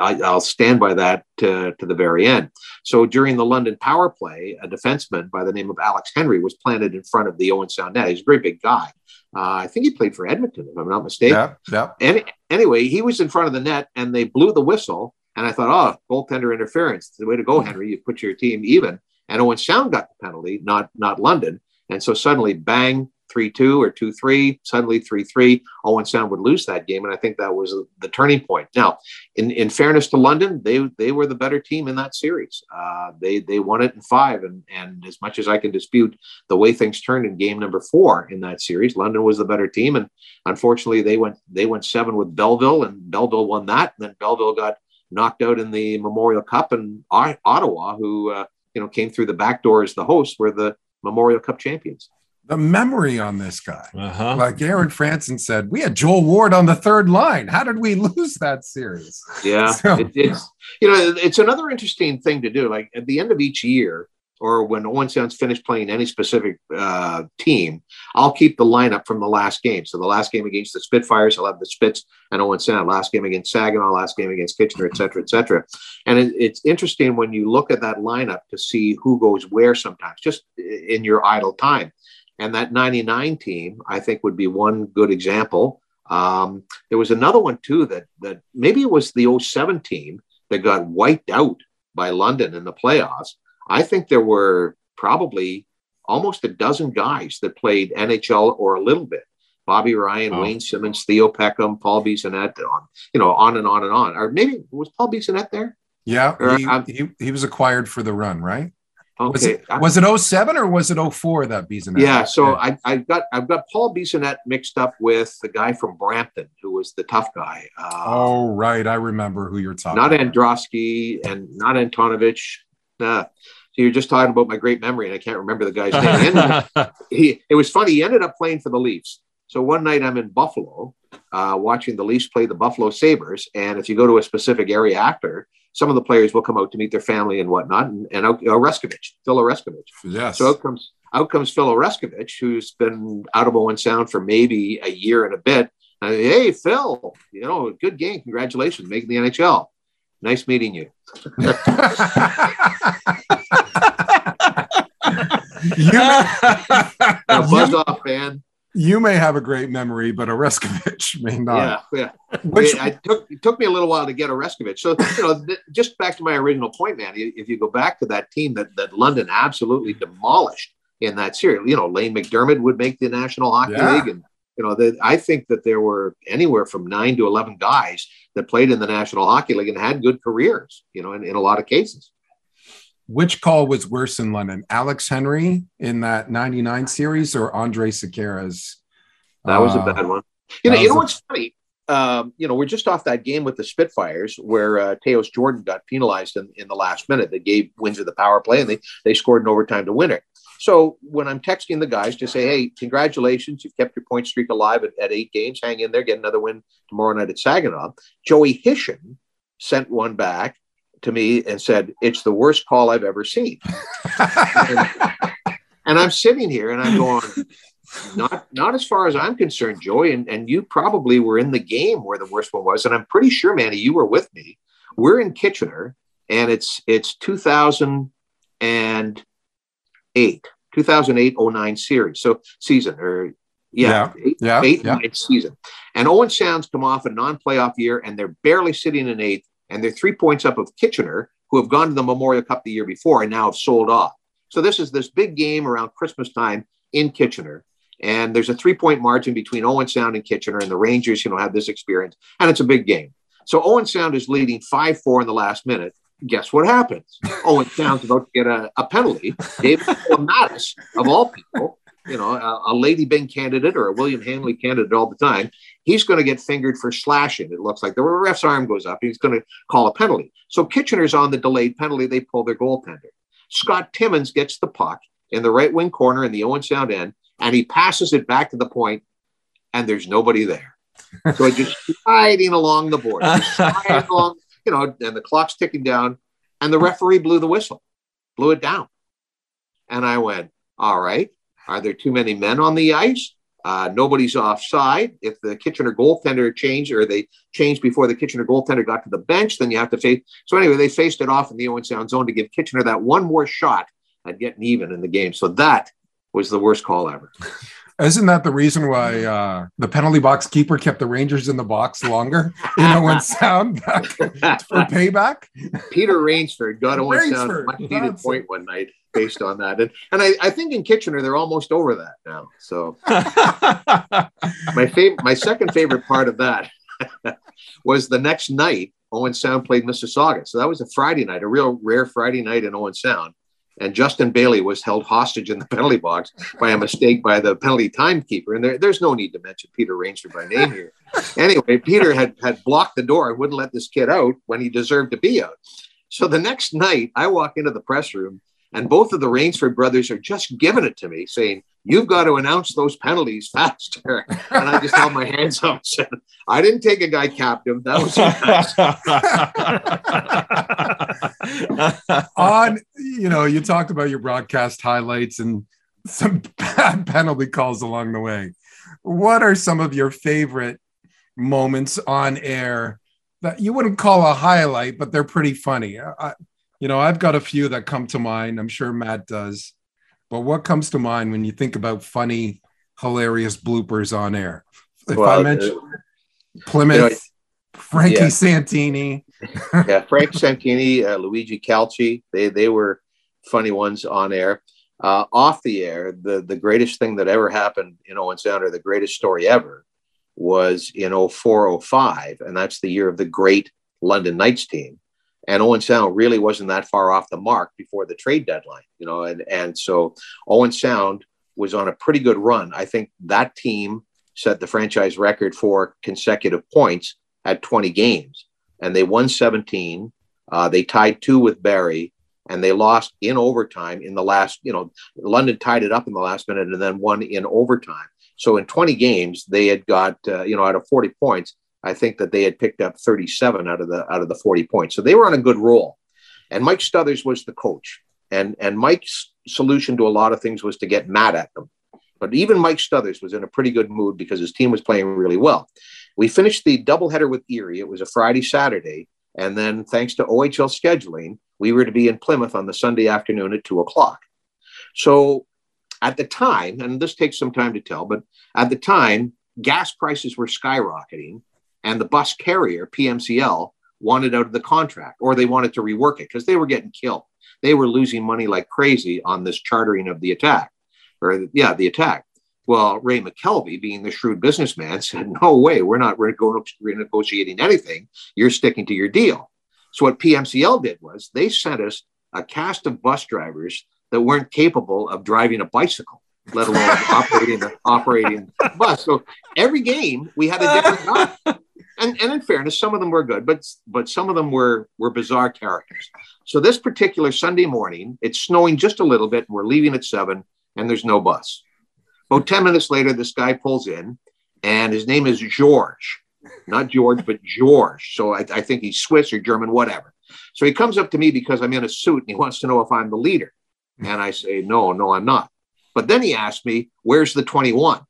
I, will stand by that to, to the very end. So during the London power play, a defenseman by the name of Alex Henry was planted in front of the Owen Sound net. He's a very big guy. Uh, I think he played for Edmonton, if I'm not mistaken. Yeah, yeah. Any, anyway, he was in front of the net, and they blew the whistle. And I thought, oh, goaltender interference. The way to go, Henry. You put your team even. And Owen Sound got the penalty, not not London. And so suddenly, bang, 3 2 or 2 3, suddenly 3 3. Owen Sound would lose that game. And I think that was the turning point. Now, in, in fairness to London, they they were the better team in that series. Uh, they they won it in five. And, and as much as I can dispute the way things turned in game number four in that series, London was the better team. And unfortunately, they went they went seven with Belleville, and Belleville won that. And then Belleville got knocked out in the Memorial Cup. And Ottawa, who uh, you know came through the back door as the host, were the Memorial Cup champions. The memory on this guy, Uh-huh. like Aaron Franson said, we had Joel Ward on the third line. How did we lose that series? Yeah, So- it, it's you know it's another interesting thing to do. Like at the end of each year, or when Owen Sound's finished playing any specific uh, team, I'll keep the lineup from the last game. So the last game against the Spitfires, I'll have the Spits and Owen Sound. Last game against Saginaw, last game against Kitchener, et cetera, et cetera. And it, it's interesting when you look at that lineup to see who goes where sometimes, just in your idle time. And that 99 team, I think, would be one good example. Um, there was another one too that that maybe it was the 07 team that got wiped out by London in the playoffs. I think there were probably almost a dozen guys that played NHL or a little bit Bobby Ryan, Oh. Wayne Simmonds, Theo Peckham, Paul Bissonnette, on you know, on and on and on. Or maybe was Paul Bissonnette there? Yeah, Or, he, um, he, he was acquired for the run, right? Okay, Was it was it 07 or was it 04 that Beason? yeah. So I, I've got I've got Paul Bissonnette mixed up with the guy from Brampton who was the tough guy. Uh, Oh right, I remember who you're talking. not about. Androsky and not Antonovich. Nah. So you're just talking about my great memory, and I can't remember the guy's name. He up- <laughs> he, it was funny. He ended up playing for the Leafs. So one night I'm in Buffalo, uh, watching the Leafs play the Buffalo Sabres, and if you go to a specific area after, some of the players will come out to meet their family and whatnot. And, and out- Oreskovich, Phil Oreskovich. Yes. So out comes out comes Phil Oreskovich, who's been out of Owen Sound for maybe a year and a bit. And, hey, Phil, you know, good game. Congratulations, making the NHL. Nice meeting you. <laughs> <laughs> you, may, <laughs> buzz off, man. you may have a great memory, but Oreskovich <laughs> may not. Yeah, yeah. Which it, I took, it took me a little while to get Oreskovich. So, you know, th- just back to my original point, man, if you go back to that team that, that London absolutely demolished in that series, you know, Lane MacDermid would make the National Hockey Yeah. League. And, you know, that I think that there were anywhere from nine to 11 guys that played in the National Hockey League and had good careers, you know, in, in a lot of cases. Which call was worse in London? Alex Henry in that 99 series or Andre Sekera's? That was a Uh, bad one. You know, that you know was what's funny? Um, you know, we're just off that game with the Spitfires where uh, Teos Jordan got penalized in, in the last minute. They gave Windsor the power play and they they scored in overtime to win it. So when I'm texting the guys to say, hey, congratulations, you've kept your point streak alive at, at eight games, hang in there, get another win tomorrow night at Saginaw. Joey Hishin sent one back to me and said, it's the worst call I've ever seen. and, and I'm sitting here and I'm going, not not as far as I'm concerned, Joey. And, and you probably were in the game where the worst one was. And I'm pretty sure, Manny, you were with me. We're in Kitchener and it's it's 2008, 2008 09 series. So season or yeah, eight, yeah, eight yeah. nine season. And Owen Sounds come off a non-playoff year and they're barely sitting in eighth, and they're three points up of Kitchener, who have gone to the Memorial Cup the year before and now have sold off. So this is this big game around Christmas time in Kitchener. And there's a three-point margin between Owen Sound and Kitchener, and the Rangers, you know, have this experience, and it's a big game. So Owen Sound is leading five-four in the last minute. Guess what happens? Owen Sound's about to get a, a penalty. David Mattis, of all people, you know, a, a Lady Byng candidate or a William Hanley candidate all the time, he's going to get fingered for slashing. It looks like the ref's arm goes up. He's going to call a penalty. So Kitchener's on the delayed penalty. They pull their goaltender. Scott Timmins gets the puck in the right wing corner in the Owen Sound end, and he passes it back to the point, and there's nobody there. So it just <laughs> sliding along the board, <laughs> along, you know, and the clock's ticking down, and the referee blew the whistle, blew it down. And I went, all right, are there too many men on the ice? Uh, nobody's offside. If the Kitchener goaltender changed or they changed before the Kitchener goaltender got to the bench, then you have to face. So anyway, they faced it off in the Owen Sound zone to give Kitchener that one more shot at getting even in the game. So that was the worst call ever. <laughs> Isn't that the reason why uh, the penalty box keeper kept the Rangers in the box longer? You know, when <laughs> sound back for payback. Peter Rainsford got Owen Sound a Rainsford, much needed that's point one night based on that. And, and I, I think in Kitchener, they're almost over that now. So my favorite, my second favorite part of that <laughs> was the next night Owen Sound played Mississauga. So that was a Friday night, a real rare Friday night in Owen Sound. And Justin Bailey was held hostage in the <laughs> penalty box by a mistake by the penalty timekeeper. And there, there's no need to mention Peter Rainsford by name here. <laughs> Anyway, Peter had, had blocked the door and wouldn't let this kid out when he deserved to be out. So the next night, I walk into the press room, and both of the Rainsford brothers are just giving it to me, saying, You've got to announce those penalties <laughs> faster. And I just held my hands up and said, I didn't take a guy captive. That was. <laughs> On, you know, you talked about your broadcast highlights and some bad <laughs> penalty calls along the way. What are some of your favorite moments on air that you wouldn't call a highlight, but they're pretty funny? I, you know, I've got a few that come to mind. I'm sure Matt does. But what comes to mind when you think about funny, hilarious bloopers on air? If I mention uh, Plymouth, you know, Frankie yeah. Santini, <laughs> yeah, Frank Santini, uh, Luigi Calci, they they were funny ones on air. uh, off the air, the, the greatest thing that ever happened in Owen Sound, or the greatest story ever, was in 0405, and that's the year of the great London Knights team. And Owen Sound really wasn't that far off the mark before the trade deadline, you know, and, and so Owen Sound was on a pretty good run. I think that team set the franchise record for consecutive points at 20 games, and they won 17. Uh, they tied two with Barrie, and they lost in overtime in the last, you know, London tied it up in the last minute and then won in overtime. So in 20 games, they had got, uh, you know, out of 40 points, I think that they had picked up 37 out of the out of the 40 points. So they were on a good roll. And Mike Stothers was the coach. And and Mike's solution to a lot of things was to get mad at them. But even Mike Stothers was in a pretty good mood because his team was playing really well. We finished the doubleheader with Erie. It was a Friday, Saturday. And then, thanks to OHL scheduling, we were to be in Plymouth on the Sunday afternoon at two o'clock. So at the time, and this takes some time to tell, but at the time, gas prices were skyrocketing, and the bus carrier, PMCL, wanted out of the contract or they wanted to rework it because they were getting killed. They were losing money like crazy on this chartering of the attack, or yeah, the attack. Well, Ray McKelvey, being the shrewd businessman, <laughs> said, No way, we're not renegotiating anything. You're sticking to your deal. So what PMCL did was they sent us a cast of bus drivers that weren't capable of driving a bicycle, let alone <laughs> operating a, operating a bus. So every game we had a different guy. And, and in fairness, some of them were good, but but some of them were were bizarre characters. So this particular Sunday morning, it's snowing just a little bit, and we're leaving at seven, and there's no bus. About 10 minutes later, this guy pulls in, and his name is George not George, but <laughs> George. So I, I, think he's Swiss or German, whatever. So he comes up to me because I'm in a suit and he wants to know if I'm the leader. And I say, no, no, I'm not. But then he asked me, where's the 21?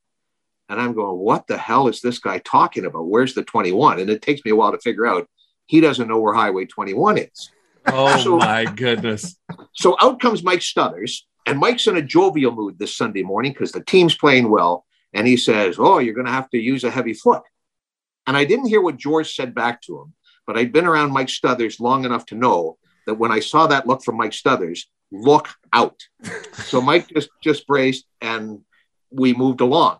And I'm going, what the hell is this guy talking about? Where's the 21? And it takes me a while to figure out he doesn't know where Highway 21 is. Oh so, my goodness. So out comes Mike Stothers, and Mike's in a jovial mood this Sunday morning because the team's playing well. And he says, Oh, you're going to have to use a heavy foot. And I didn't hear what George said back to him, but I'd been around Mike Stothers long enough to know that when I saw that look from Mike Stothers, look out. so Mike just, just braced and we moved along.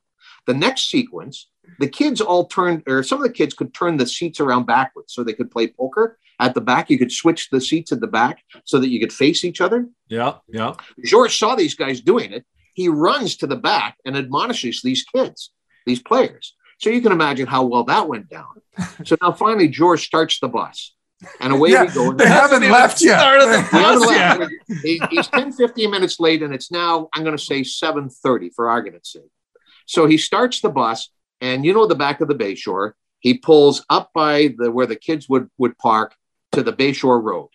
The next sequence, the kids all turned, or some of the kids could turn the seats around backwards so they could play poker at the back. You could switch the seats at the back so that you could face each other. Yeah, yeah. George saw these guys doing it. He runs to the back and admonishes these kids, these players. So you can imagine how well that went down. So now finally, George starts the bus. And away yeah, we go. They haven't left yet. Left. He, he's 10, 15 minutes late, and it's now, I'm going to say 7.30 for argument's sake. So he starts the bus, and you know the back of the Bayshore. He pulls up by the where the kids would, would park to the Bayshore Road,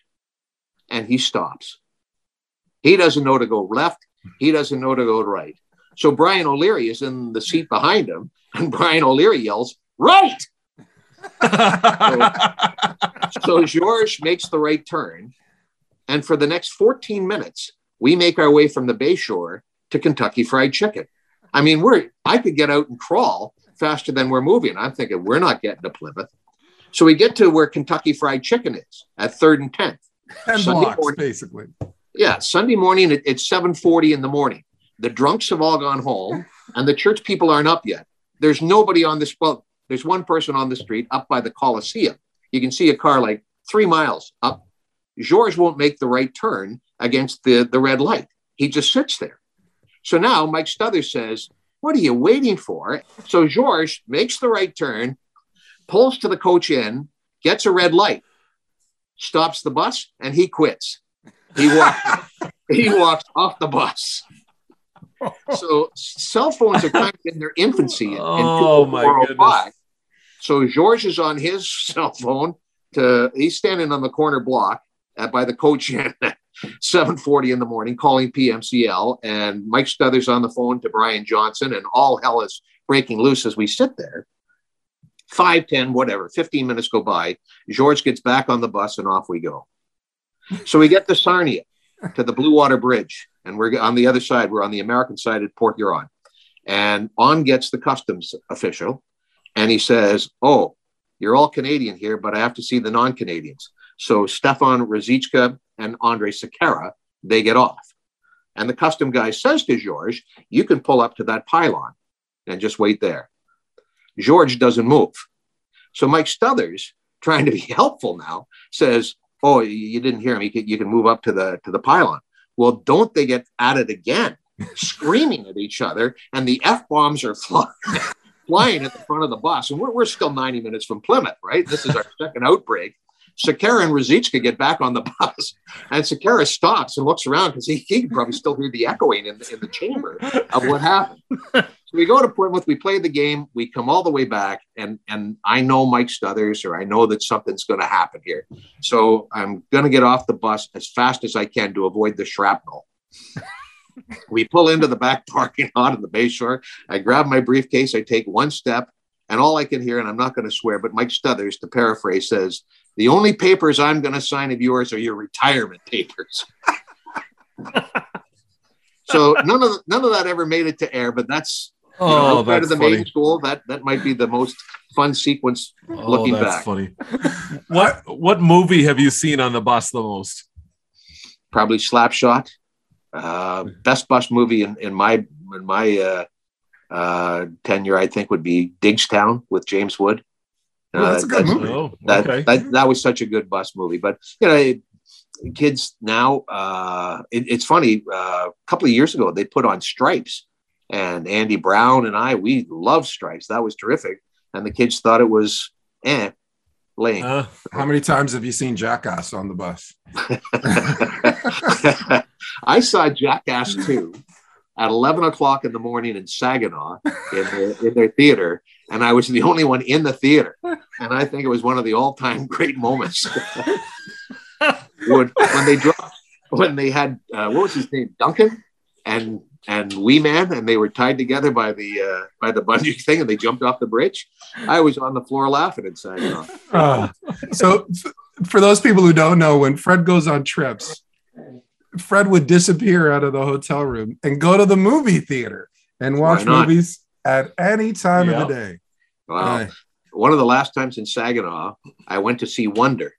and he stops. He doesn't know to go left. He doesn't know to go right. So Brian O'Leary is in the seat behind him, <laughs> and Brian O'Leary yells, Right! so, so George makes the right turn. And for the next 14 minutes, we make our way from the Bayshore to Kentucky Fried Chicken. I mean, we're I could get out and crawl faster than we're moving. I'm thinking we're not getting to Plymouth. So we get to where Kentucky Fried Chicken is at third and 10th. 10 Sunday blocks, morning, basically. Yeah, Sunday morning at, it's 7:40 in the morning. The drunks have all gone home, and the church people aren't up yet. There's nobody on this. Well, there's one person on the street up by the Coliseum. You can see a car like three miles up. George won't make the right turn against the, the red light. He just sits there. So now Mike Stothers says, What are you waiting for? So George makes the right turn, pulls to the coach in, gets a red light, stops the bus, and he quits. He walks, <laughs> he walks off the bus so cell phones are kind of in their infancy. In, oh my goodness! So George is on his <laughs> cell phone. To he's standing on the corner block uh, by the coach <laughs> at 7:40 in the morning, calling PMCL, and Mike Stothers on the phone to Brian Johnson, and all hell is breaking loose as we sit there. Five, ten, whatever, 15 minutes go by. George gets back on the bus and off we go. So we get to Sarnia to the Blue Water Bridge and we're on the other side. We're on the American side at Port Huron, and on gets the customs official, and he says, "Oh, you're all Canadian here, but I have to see the non-Canadians." So Stefan Ruzicka and Andre Sekera, they get off. And the custom guy says to George, You can pull up to that pylon and just wait there. George doesn't move. So Mike Stothers, <laughs> trying to be helpful now, says, Oh, you didn't hear me. You can, you can move up to the to the pylon. Well, don't they get at it again, <laughs> screaming at each other, and the F bombs are flying, <laughs> flying at the front of the bus. And we're, we're still 90 minutes from Plymouth, right? This is our second outbreak. Sekera and Ruzicka get back on the bus, and Sekera stops and looks around because he, he can probably still hear the echoing in the, in the chamber of what happened. <laughs> So we go to Plymouth, we play the game, we come all the way back, and and I know Mike Stothers, or I know that something's going to happen here. So I'm going to get off the bus as fast as I can to avoid the shrapnel. we pull into the back parking lot in the Bayshore. I grab my briefcase, I take one step, and all I can hear, and I'm not going to swear, but Mike Stothers, to paraphrase, says, The only papers I'm going to sign of yours are your retirement papers. <laughs> so none of none of that ever made it to air, but that's you know, Oh, outside that's of the funny. main school. That that might be the most fun sequence Oh, looking that's back. funny. What what movie have you seen on the bus the most? Probably Slapshot. Uh, best bus movie in, in my in my uh, uh, tenure, I think, would be Diggstown with James Wood. Uh, Oh, that's a good that's- movie. Oh, that, okay. that that was such a good bus movie. But you know, it- kids now, uh, it, it's funny. Uh, a couple of years ago, they put on Stripes, and Andy Brown and I, we love Stripes. That was terrific, and the kids thought it was eh, lame. Uh, How many times have you seen Jackass on the bus? <laughs> I saw Jackass 2 at 11 o'clock in the morning in Saginaw in, their- in their theater, and I was the only one in the theater. <laughs> And I think it was one of the all time <laughs> great moments. <laughs> when, when they dropped, when they had, uh, what was his name? Duncan and and Wee Man, and they were tied together by the uh, by the bungee thing, and they jumped off the bridge. I was on the floor laughing in Saginaw. Uh, so, f- for those people who don't know, when Fred goes on trips, Fred would disappear out of the hotel room and go to the movie theater and watch movies at any time Yeah. of the day. Wow. Uh, one of the last times in Saginaw, I went to see Wonder,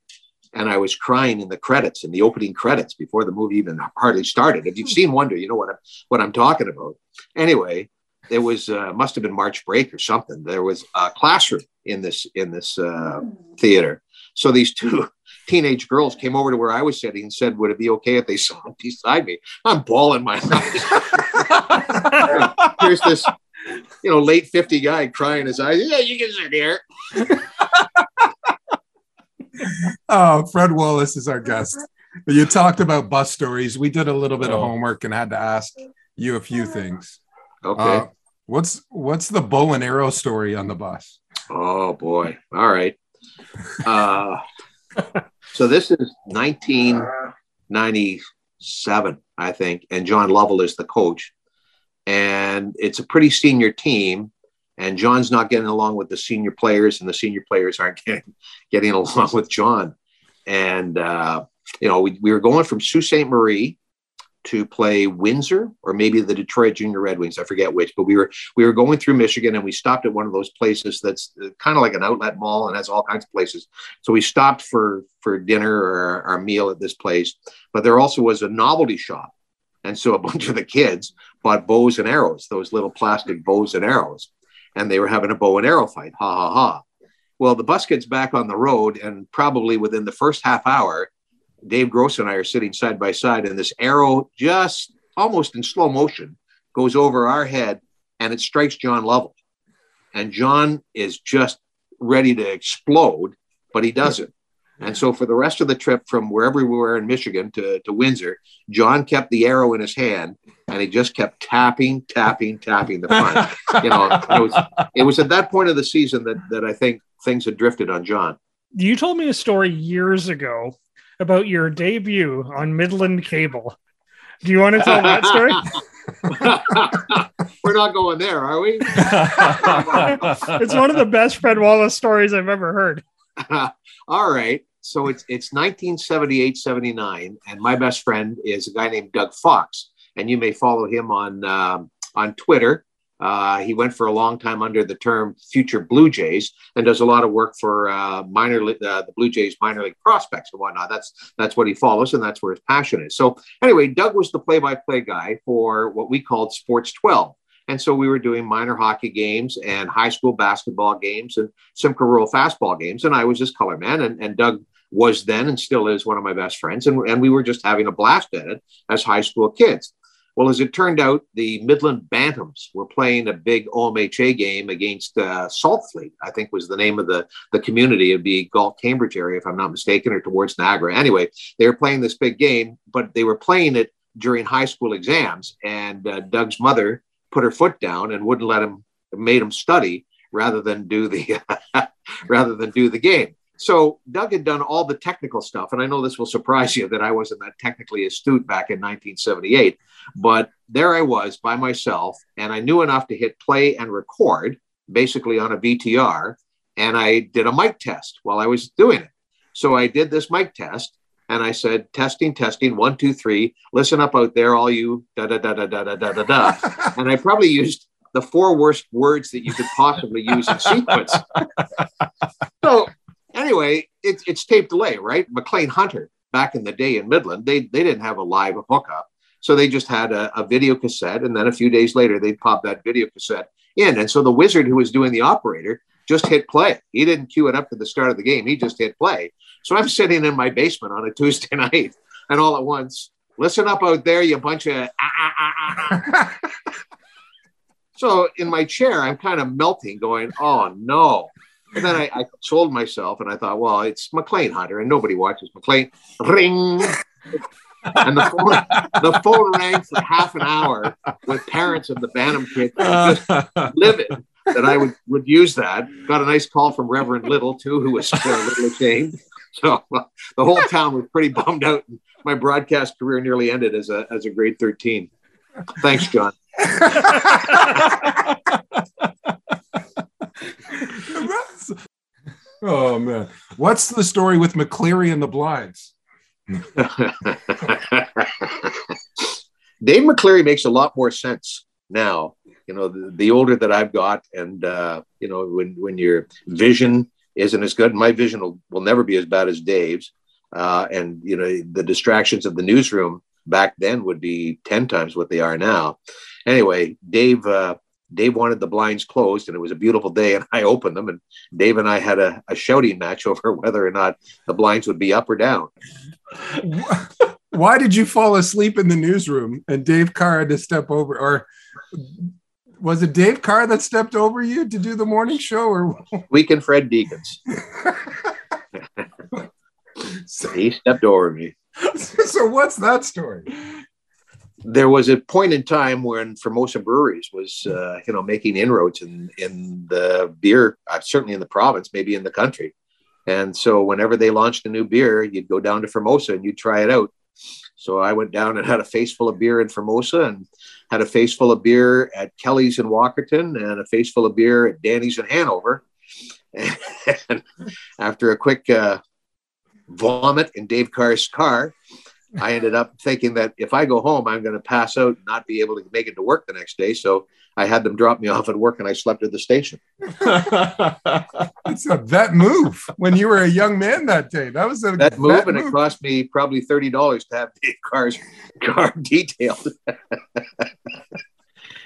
and I was crying in the credits, in the opening credits, before the movie even hardly started. If you've seen Wonder, you know what I'm, what I'm talking about. Anyway, there was uh, must have been March break or something. There was a classroom in this in this uh, theater. So these two <laughs> teenage girls came over to where I was sitting and said, "Would it be okay if they sat beside me?" I'm bawling my eyes. <laughs> <laughs> Here's this, you know, late 50 guy crying his eyes. Yeah, you can sit here. oh, Fred Wallace is our guest. You talked about bus stories. We did a little bit of Oh. homework and had to ask you a few things. Okay. Uh, what's what's the bow and arrow story on the bus? Oh boy. All right. Uh, so this is 1997, I think, and John Lovell is the coach, and it's a pretty senior team. And John's not getting along with the senior players, and the senior players aren't <laughs> getting getting along with John. And uh, you know, we, we were going from Sault Ste. Marie to play Windsor or maybe the Detroit Junior Red Wings. I forget which, but we were we were going through Michigan and we stopped at one of those places that's kind of like an outlet mall and has all kinds of places. So we stopped for for dinner or our meal at this place, but there also was a novelty shop. And so a bunch of the kids bought bows and arrows, those little plastic bows and arrows, and they were having a bow and arrow fight. Ha ha ha. Well, the bus gets back on the road, and probably within the first half hour, Dave Gross and I are sitting side by side, and this arrow just almost in slow motion goes over our head and it strikes John Lovell. And John is just ready to explode, but he doesn't. And so for the rest of the trip from wherever we were in Michigan to, to Windsor, John kept the arrow in his hand and he just kept tapping, tapping, tapping the front. <laughs> you know, it was, it was at that point of the season that, that I think things had drifted on John. You told me a story years ago about your debut on Midland Cable. Do you want to tell that story? <laughs> <laughs> We're not going there, are we? it's one of the best Fred Wallace stories I've ever heard. All right. So it's it's 1978, 79, and my best friend is a guy named Doug Fox, and you may follow him on um, on Twitter Uh, he went for a long time under the term Future Blue Jays and does a lot of work for uh, minor uh, the Blue Jays minor league prospects and whatnot. That's that's what he follows, and that's where his passion is. So anyway, Doug was the play-by-play guy for what we called Sports 12. And so we were doing minor hockey games and high school basketball games and Simcoe Rural fastball games. And I was his color man. And, and Doug was then and still is one of my best friends. And, and we were just having a blast at it as high school kids. Well, as it turned out, the Midland Bantams were playing a big OMHA game against uh, Saltfleet, I think was the name of the, the community. It'd be Galt Cambridge area, if I'm not mistaken, or towards Niagara. Anyway, they were playing this big game, but they were playing it during high school exams. And uh, Doug's mother put her foot down and wouldn't let him, made him study rather than do the, <laughs> rather than do the game. So Doug had done all the technical stuff, and I know this will surprise you that I wasn't that technically astute back in 1978, but there I was by myself, and I knew enough to hit play and record, basically on a VTR, and I did a mic test while I was doing it. So I did this mic test, and I said, "Testing, testing, one, two, three. Listen up out there, all you da da da da da da da da da." <laughs> and I probably used the four worst words that you could possibly use in sequence. so anyway, it's it's tape delay, right? Maclean Hunter back in the day in Midland, they they didn't have a live hookup, so they just had a, a video cassette, and then a few days later they'd pop that video cassette in, and so the wizard who was doing the operator just hit play. He didn't cue it up to the start of the game; he just hit play. So I'm sitting in my basement on a Tuesday <laughs> night, and all at once, listen up out there, you bunch of. Ah, ah, ah, ah, ah. <laughs> so in my chair, I'm kind of melting, going, "Oh no." And then I, I consoled myself and I thought, well, it's Maclean Hunter and nobody watches Maclean. Ring. and the phone, the phone rang for half an hour with parents of the Bantam kids just <laughs> livid that I would, would use that. Got a nice call from Reverend Little, too, who was still a little ashamed. So uh, <laughs> the whole town was pretty bummed out. My broadcast career nearly ended as a, as a grade 13. Thanks, John. <laughs> oh man, what's the story with McCleary and the blinds? <laughs> Dave McCleary makes a lot more sense now. You know, the, the older that I've got, and uh, you know, when when your vision isn't as good, my vision will, will never be as bad as Dave's. Uh, and you know, the distractions of the newsroom back then would be ten times what they are now. Anyway, Dave uh, Dave wanted the blinds closed, and it was a beautiful day, and I opened them, and Dave and I had a, a shouting match <laughs> over whether or not the blinds would be up or down. Why did you fall asleep in the newsroom and Dave Carr had to step over, or was it Dave Carr that stepped over you to do the morning show, or Weekend Fred Deacons? so, <laughs> he stepped over me. <laughs> so what's that story? there was a point in time when Formosa Breweries was, uh, you know, making inroads in in the beer, uh, certainly in the province, maybe in the country. And so, whenever they launched a new beer, you'd go down to Formosa and you'd try it out. So I went down and had a face full of beer in Formosa, and had a face full of beer at Kelly's in Walkerton, and a face full of beer at Danny's in Hanover. And <laughs> after a quick uh, vomit in Dave Carr's car, I ended up thinking that if I go home, I'm going to pass out and not be able to make it to work the next day. So I had them drop me <laughs> off at work and I slept at the station. <laughs> It's a that move when you were a young man that day. That was a that move, and it cost me probably thirty dollars to have Dave Carr's <laughs> car detailed.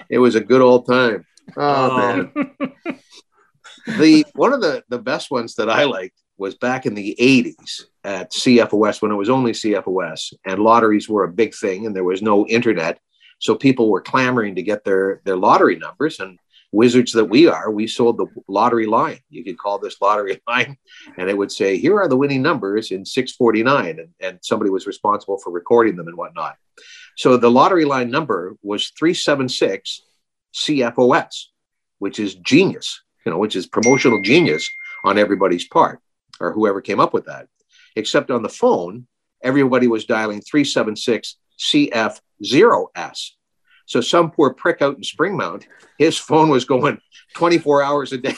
it was a good old time. Oh, oh, man. the one of the the best ones that I liked was back in the 80s at CFOS when it was only CFOS and lotteries were a big thing and there was no internet. So people were clamoring to get their, their lottery numbers. And wizards that we are, we sold the lottery line. You could call this lottery <laughs> line and it would say, here are the winning numbers in 649. And, and somebody was responsible for recording them and whatnot. So the lottery line number was 376 CFOS, which is genius, you know, which is promotional genius on everybody's part or whoever came up with that. Except on the phone, everybody was dialing 376 CF0S. So some poor prick out in Springmount, his phone was going 24 hours a day,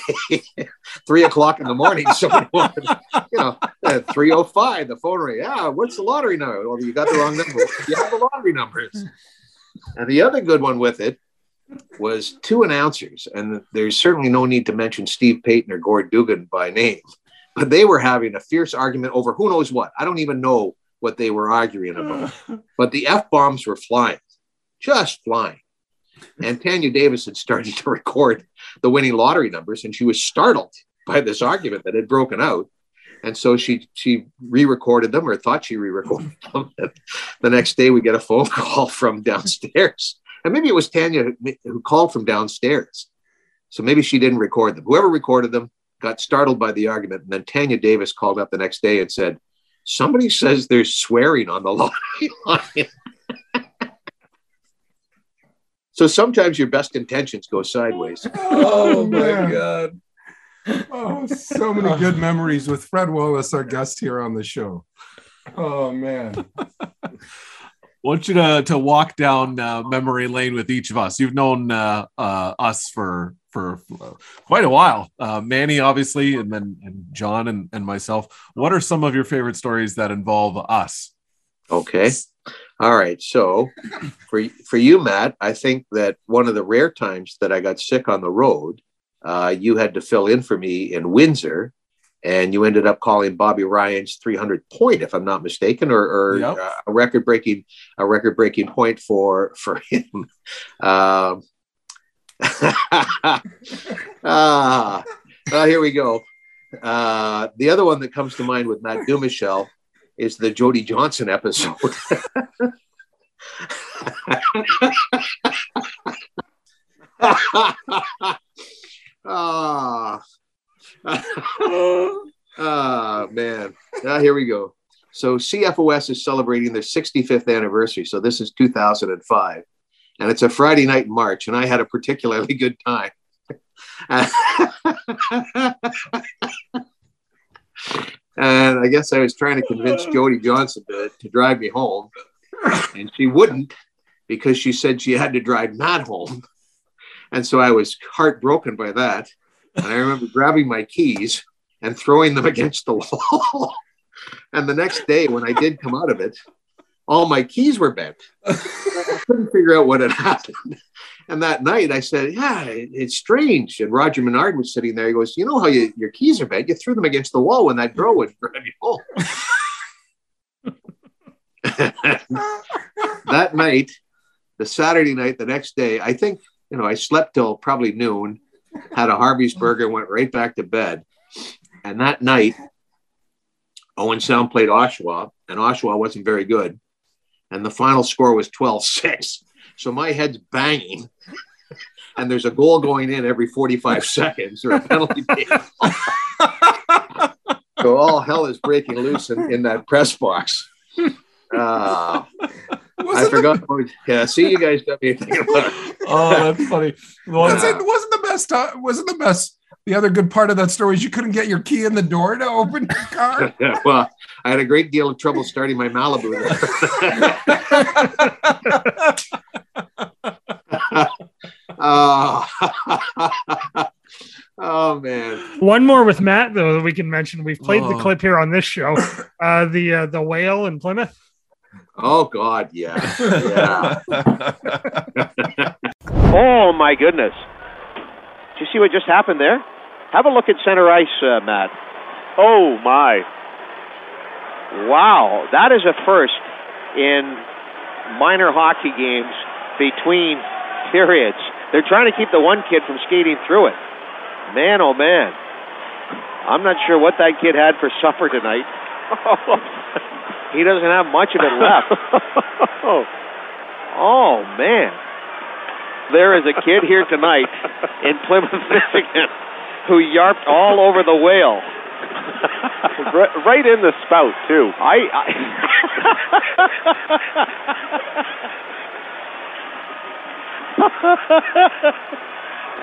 <laughs> three o'clock in the morning. Wanted, you know, uh, 305, the phone rang. Yeah, what's the lottery number? Well, you got the wrong number. You have the lottery numbers. And the other good one with it was two announcers, and there's certainly no need to mention Steve Payton or Gord Dugan by name, but they were having a fierce argument over who knows what. I don't even know what they were arguing about, <laughs> but the F bombs were flying, just flying. And Tanya Davis had started to <laughs> record the winning lottery numbers, and she was startled by this argument that had broken out. And so she she re-recorded them or thought she re-recorded <laughs> them. And the next day we get a phone call from downstairs. And maybe it was Tanya who- who called from downstairs. So maybe she didn't record them. Whoever recorded them got startled by the argument. And then Tanya Davis called up the next day and said, Somebody says there's swearing on the lottery <laughs> line. so sometimes your best intentions go sideways. Oh my god. Oh, so many good memories with Fred Wallace, our guest here on the show. Oh man. I <laughs> want you to to walk down uh, memory lane with each of us. You've known uh, uh, us for for uh, quite a while, uh, Manny, obviously, and then and John and, and myself. What are some of your favorite stories that involve us? Okay. All right. So for for you, Matt, I think that one of the rare times that I got sick on the road, uh, you had to fill in for me in Windsor, and you ended up calling Bobby Ryan's 300 point, if I'm not mistaken, or, or Yep. uh, a record breaking a record breaking point for for him. <laughs> Um, <laughs> ah, well, here we go. Uh, the other one that comes to mind with Matt Dumichel is the Jody Johnson episode. <laughs> ah. <laughs> ah, man. Now here we go. So CFOS is celebrating their 65th anniversary. So this is 2005. And it's a Friday night in March, and I had a particularly good time. and I guess I was trying to convince Jody Johnson to, to drive me home, and she wouldn't because she said she had to drive Matt home. And so I was heartbroken by that. And I remember grabbing my keys and throwing them <laughs> against the wall. and the next day, when I did come out of it, all my keys were bent. I couldn't figure out what had happened. And that night I said, Yeah, it- it's strange. And Roger Menard was sitting there. He goes, You know how you, your keys are bent? You threw them against the wall when that girl would drive you home. that night, the Saturday night, the next day, I think, you know, I slept till probably noon, had a Harvey's burger, went right back to bed. And that night, Owen Sound played Oshawa, and Oshawa wasn't very good. And the final score was 12 6. So my head's banging, and there's a goal going in every 45 seconds or a penalty. so all hell is breaking loose in, in that press box. Uh, I Wasn't, forgot. Yeah, see, you guys got me thinking about it. Oh, that's funny. the, wasn't, wasn't the best time, wasn't the best the other good part of that story is you couldn't get your key in the door to open your car. <laughs> Yeah, well, I had a great deal of trouble starting my Malibu. <laughs> oh. <laughs> oh man. One more with Matt though that we can mention. We've played the Oh. clip here on this show. Uh, the uh, the whale in Plymouth. Oh God, yeah, yeah. Oh my goodness! You see what just happened there? Have a look at center ice, uh, Matt. Oh my! Wow, that is a first in minor hockey games between periods. They're trying to keep the one kid from skating through it. Man, oh man! I'm not sure what that kid had for supper tonight. <laughs> he doesn't have much of it left. <laughs> oh man! There is a kid here tonight in Plymouth, <laughs> Michigan, who yarped all over the whale. right, in the spout too. I, I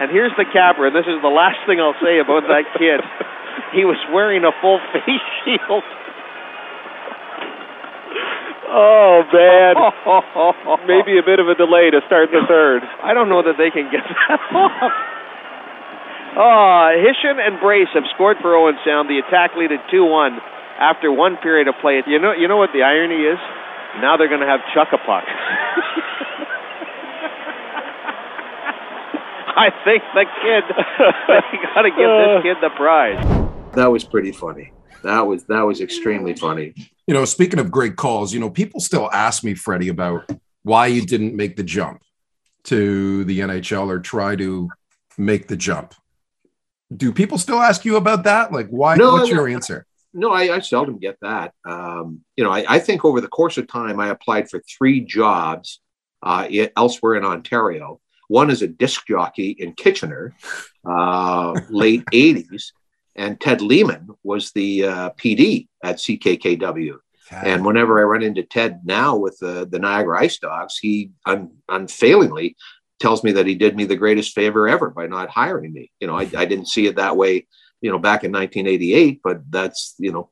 and here's the capper, and this is the last thing I'll say about that kid. He was wearing a full face <laughs> shield. Oh man, <laughs> maybe a bit of a delay to start the third. I don't know that they can get that <laughs> off. Oh, ah, Hisham and Brace have scored for Owen Sound. The attack lead at 2-1 after one period of play. You know, you know what the irony is? Now they're going to have chuck a puck. <laughs> I think the kid. they got to give this uh. kid the prize. That was pretty funny. That was that was extremely funny. You know, speaking of great calls, you know, people still ask me, Freddie, about why you didn't make the jump to the NHL or try to make the jump. Do people still ask you about that? Like, why? No, what's your answer? No, I, I seldom get that. Um, you know, I, I think over the course of time, I applied for three jobs uh, elsewhere in Ontario. One is a disc jockey in Kitchener, uh, late 80s. And Ted Lehman was the uh, PD at CKKW. And whenever I run into Ted now with the, the Niagara Ice Dogs, he un, unfailingly tells me that he did me the greatest favor ever by not hiring me. You know, I, I didn't see it that way, you know, back in 1988, but that's, you know,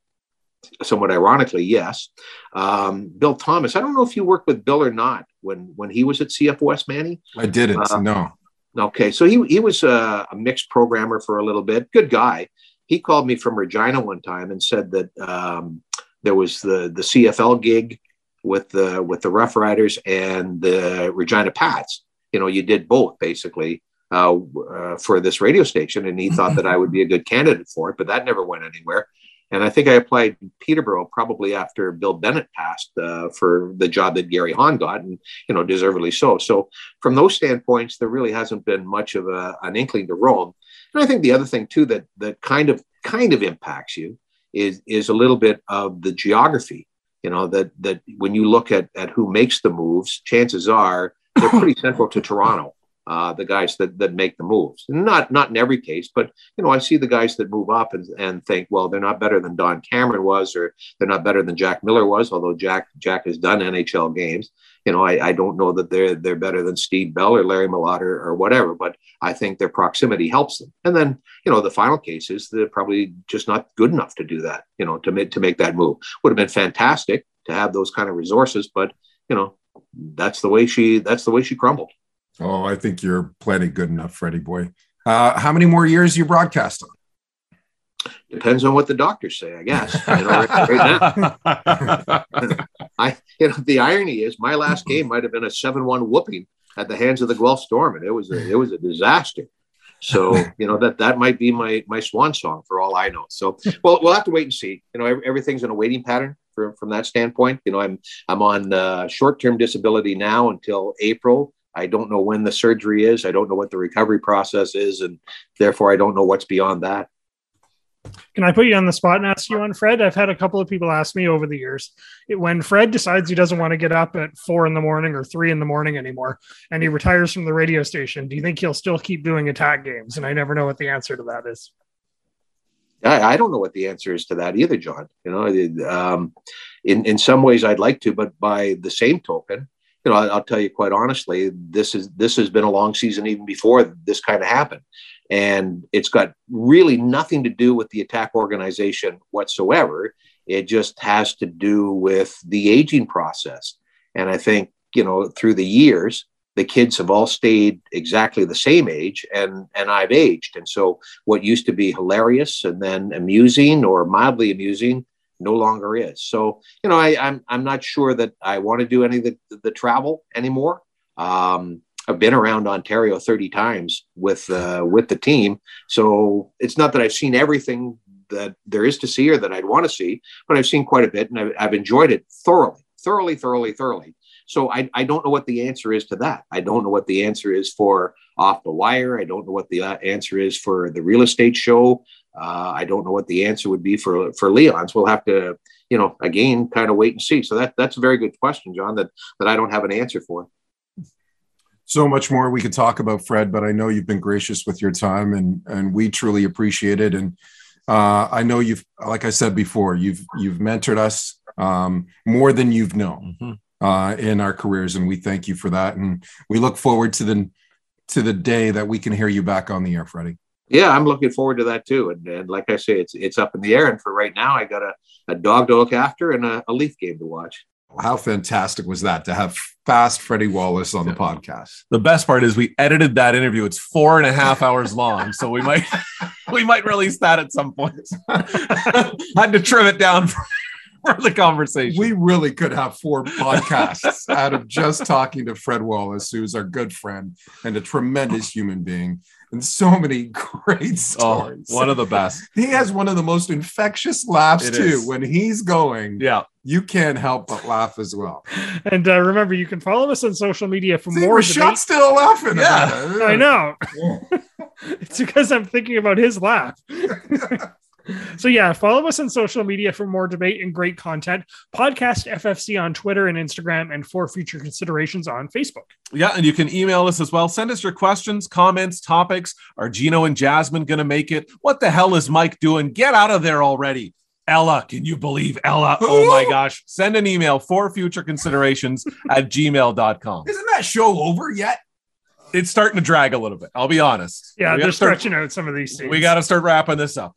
somewhat ironically, yes. Um, Bill Thomas, I don't know if you worked with Bill or not when, when he was at CF West Manny. I didn't. Uh, no. Okay, so he he was a, a mixed programmer for a little bit. Good guy. He called me from Regina one time and said that um, there was the the CFL gig with the with the Rough Riders and the Regina Pats. You know, you did both basically uh, uh, for this radio station, and he thought that I would be a good candidate for it, but that never went anywhere. And I think I applied Peterborough probably after Bill Bennett passed uh, for the job that Gary Hahn got, and you know, deservedly so. So from those standpoints, there really hasn't been much of a, an inkling to roam. And I think the other thing too that that kind of kind of impacts you is is a little bit of the geography. You know that that when you look at at who makes the moves, chances are they're pretty <laughs> central to Toronto. Uh, the guys that that make the moves, not not in every case, but you know I see the guys that move up and, and think, well, they're not better than Don Cameron was, or they're not better than Jack Miller was, although Jack Jack has done NHL games you know, I, I don't know that they're they're better than Steve Bell or Larry Malott or, or whatever, but I think their proximity helps them. And then, you know, the final case is they're probably just not good enough to do that, you know, to make to make that move. Would have been fantastic to have those kind of resources, but you know, that's the way she that's the way she crumbled. Oh, I think you're plenty good enough, Freddie boy. Uh, how many more years you broadcast on? Depends on what the doctors say, I guess. You know, right, <laughs> I, you know, the irony is my last game might have been a seven-one whooping at the hands of the Guelph Storm, and it was a, it was a disaster. So you know that that might be my my swan song for all I know. So well, we'll have to wait and see. You know, everything's in a waiting pattern from from that standpoint. You know, I'm I'm on uh, short-term disability now until April. I don't know when the surgery is. I don't know what the recovery process is, and therefore I don't know what's beyond that. Can I put you on the spot and ask you on Fred? I've had a couple of people ask me over the years it- when Fred decides he doesn't want to get up at four in the morning or three in the morning anymore and he retires from the radio station. Do you think he'll still keep doing attack games? And I never know what the answer to that is. I, I don't know what the answer is to that either, John. You know, um, in in some ways I'd like to, but by the same token, you know, I'll, I'll tell you quite honestly, this is this has been a long season even before this kind of happened, and it's got really nothing to do with the attack organization whatsoever. It just has to do with the aging process, and I think you know through the years the kids have all stayed exactly the same age and and I've aged. And so what used to be hilarious and then amusing or mildly amusing no longer is so you know I, I'm I'm not sure that I want to do any of the, the travel anymore um, I've been around Ontario 30 times with uh, with the team so it's not that I've seen everything that there is to see or that I'd want to see but I've seen quite a bit and I've, I've enjoyed it thoroughly thoroughly thoroughly thoroughly so I, I don't know what the answer is to that. I don't know what the answer is for off the wire. I don't know what the uh, answer is for the real estate show. Uh, I don't know what the answer would be for for Leon's. We'll have to, you know, again, kind of wait and see. So that that's a very good question, John. That that I don't have an answer for. So much more we could talk about, Fred, but I know you've been gracious with your time, and and we truly appreciate it. And uh, I know you've, like I said before, you've you've mentored us um, more than you've known uh, in our careers, and we thank you for that. And we look forward to the to the day that we can hear you back on the air, Freddie. Yeah, I'm looking forward to that too. And, and like I say, it's it's up in the air. And for right now, I got a, a dog to look after and a, a Leaf game to watch. How fantastic was that to have fast Freddie Wallace on the podcast? The best part is we edited that interview. It's four and a half hours long, so we might <laughs> we might release that at some point. <laughs> Had to trim it down. For, for the conversation. We really could have four podcasts out of just talking to Fred Wallace, who's our good friend and a tremendous human being, and <laughs> so many great oh, stories. one of the best. <laughs> he has one of the most infectious laughs It too. is. When he's going, Yeah. you can't help but laugh as well. <laughs> And uh, remember, you can follow us on social media for See, more Rashad's debate. still laughing. Yeah. I know. Yeah. it's because I'm thinking about his laugh. So yeah, follow us on social media for more debate and great content. Podcast FFC on Twitter and Instagram, and for future considerations on Facebook. Yeah, and you can email us as well. Send us your questions, comments, topics. Are Gino and Jasmine going to make it? What the hell is Mike doing? Get out of there already. Ella, can you believe Ella? Oh my <laughs> gosh. Send an email for future considerations at gmail.com. Isn't that show over yet? It's starting to drag a little bit. I'll be honest. Yeah, we they're start, stretching out some of these things. we got to start wrapping this up.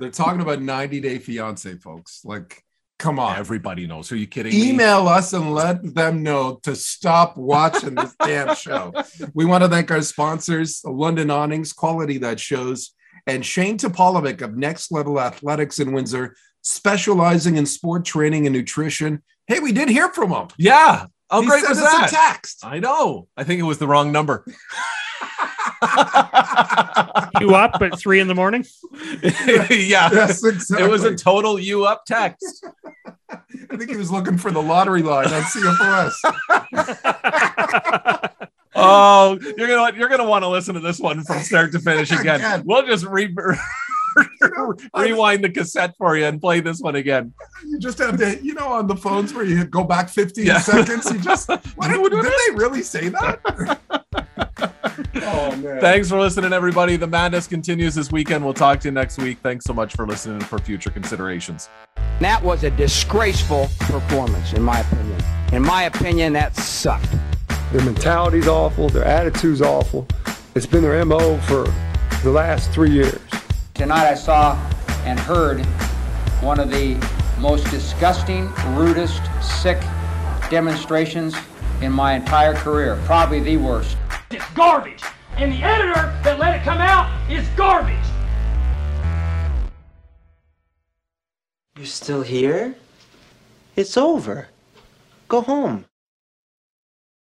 They're talking about 90 Day Fiance, folks. Like, come on. Everybody knows. Are you kidding me? Email us and let them know to stop watching this <laughs> damn show. We want to thank our sponsors, London Awnings, quality that shows, and Shane Topolovic of Next Level Athletics in Windsor, specializing in sport training and nutrition. Hey, we did hear from him. Yeah. How He great was that? text. I know. I think it was the wrong number. <laughs> you up at three in the morning. <laughs> yeah. Yes, exactly. It was a total you up text. I think he was looking for the lottery line on CFOS. <laughs> Oh, you're gonna you're gonna want to listen to this one from start to finish again. Again. We'll just <laughs> re- rewind the cassette for you and play this one again. You just have to, you know, on the phones where you go back 15 Yeah. seconds, you just, what, did, did they really say that? Oh, man. Thanks for listening, everybody. The madness continues this weekend. We'll talk to you next week. Thanks so much for listening and for future considerations. That was a disgraceful performance, in my opinion. In my opinion, that sucked. Their mentality's awful. Their attitude's awful. It's been their MO for the last three years. Tonight I saw and heard one of the most disgusting, rudest, sick demonstrations in my entire career. Probably the worst. It's garbage. And the editor that let it come out is garbage. You're still here? It's over. Go home.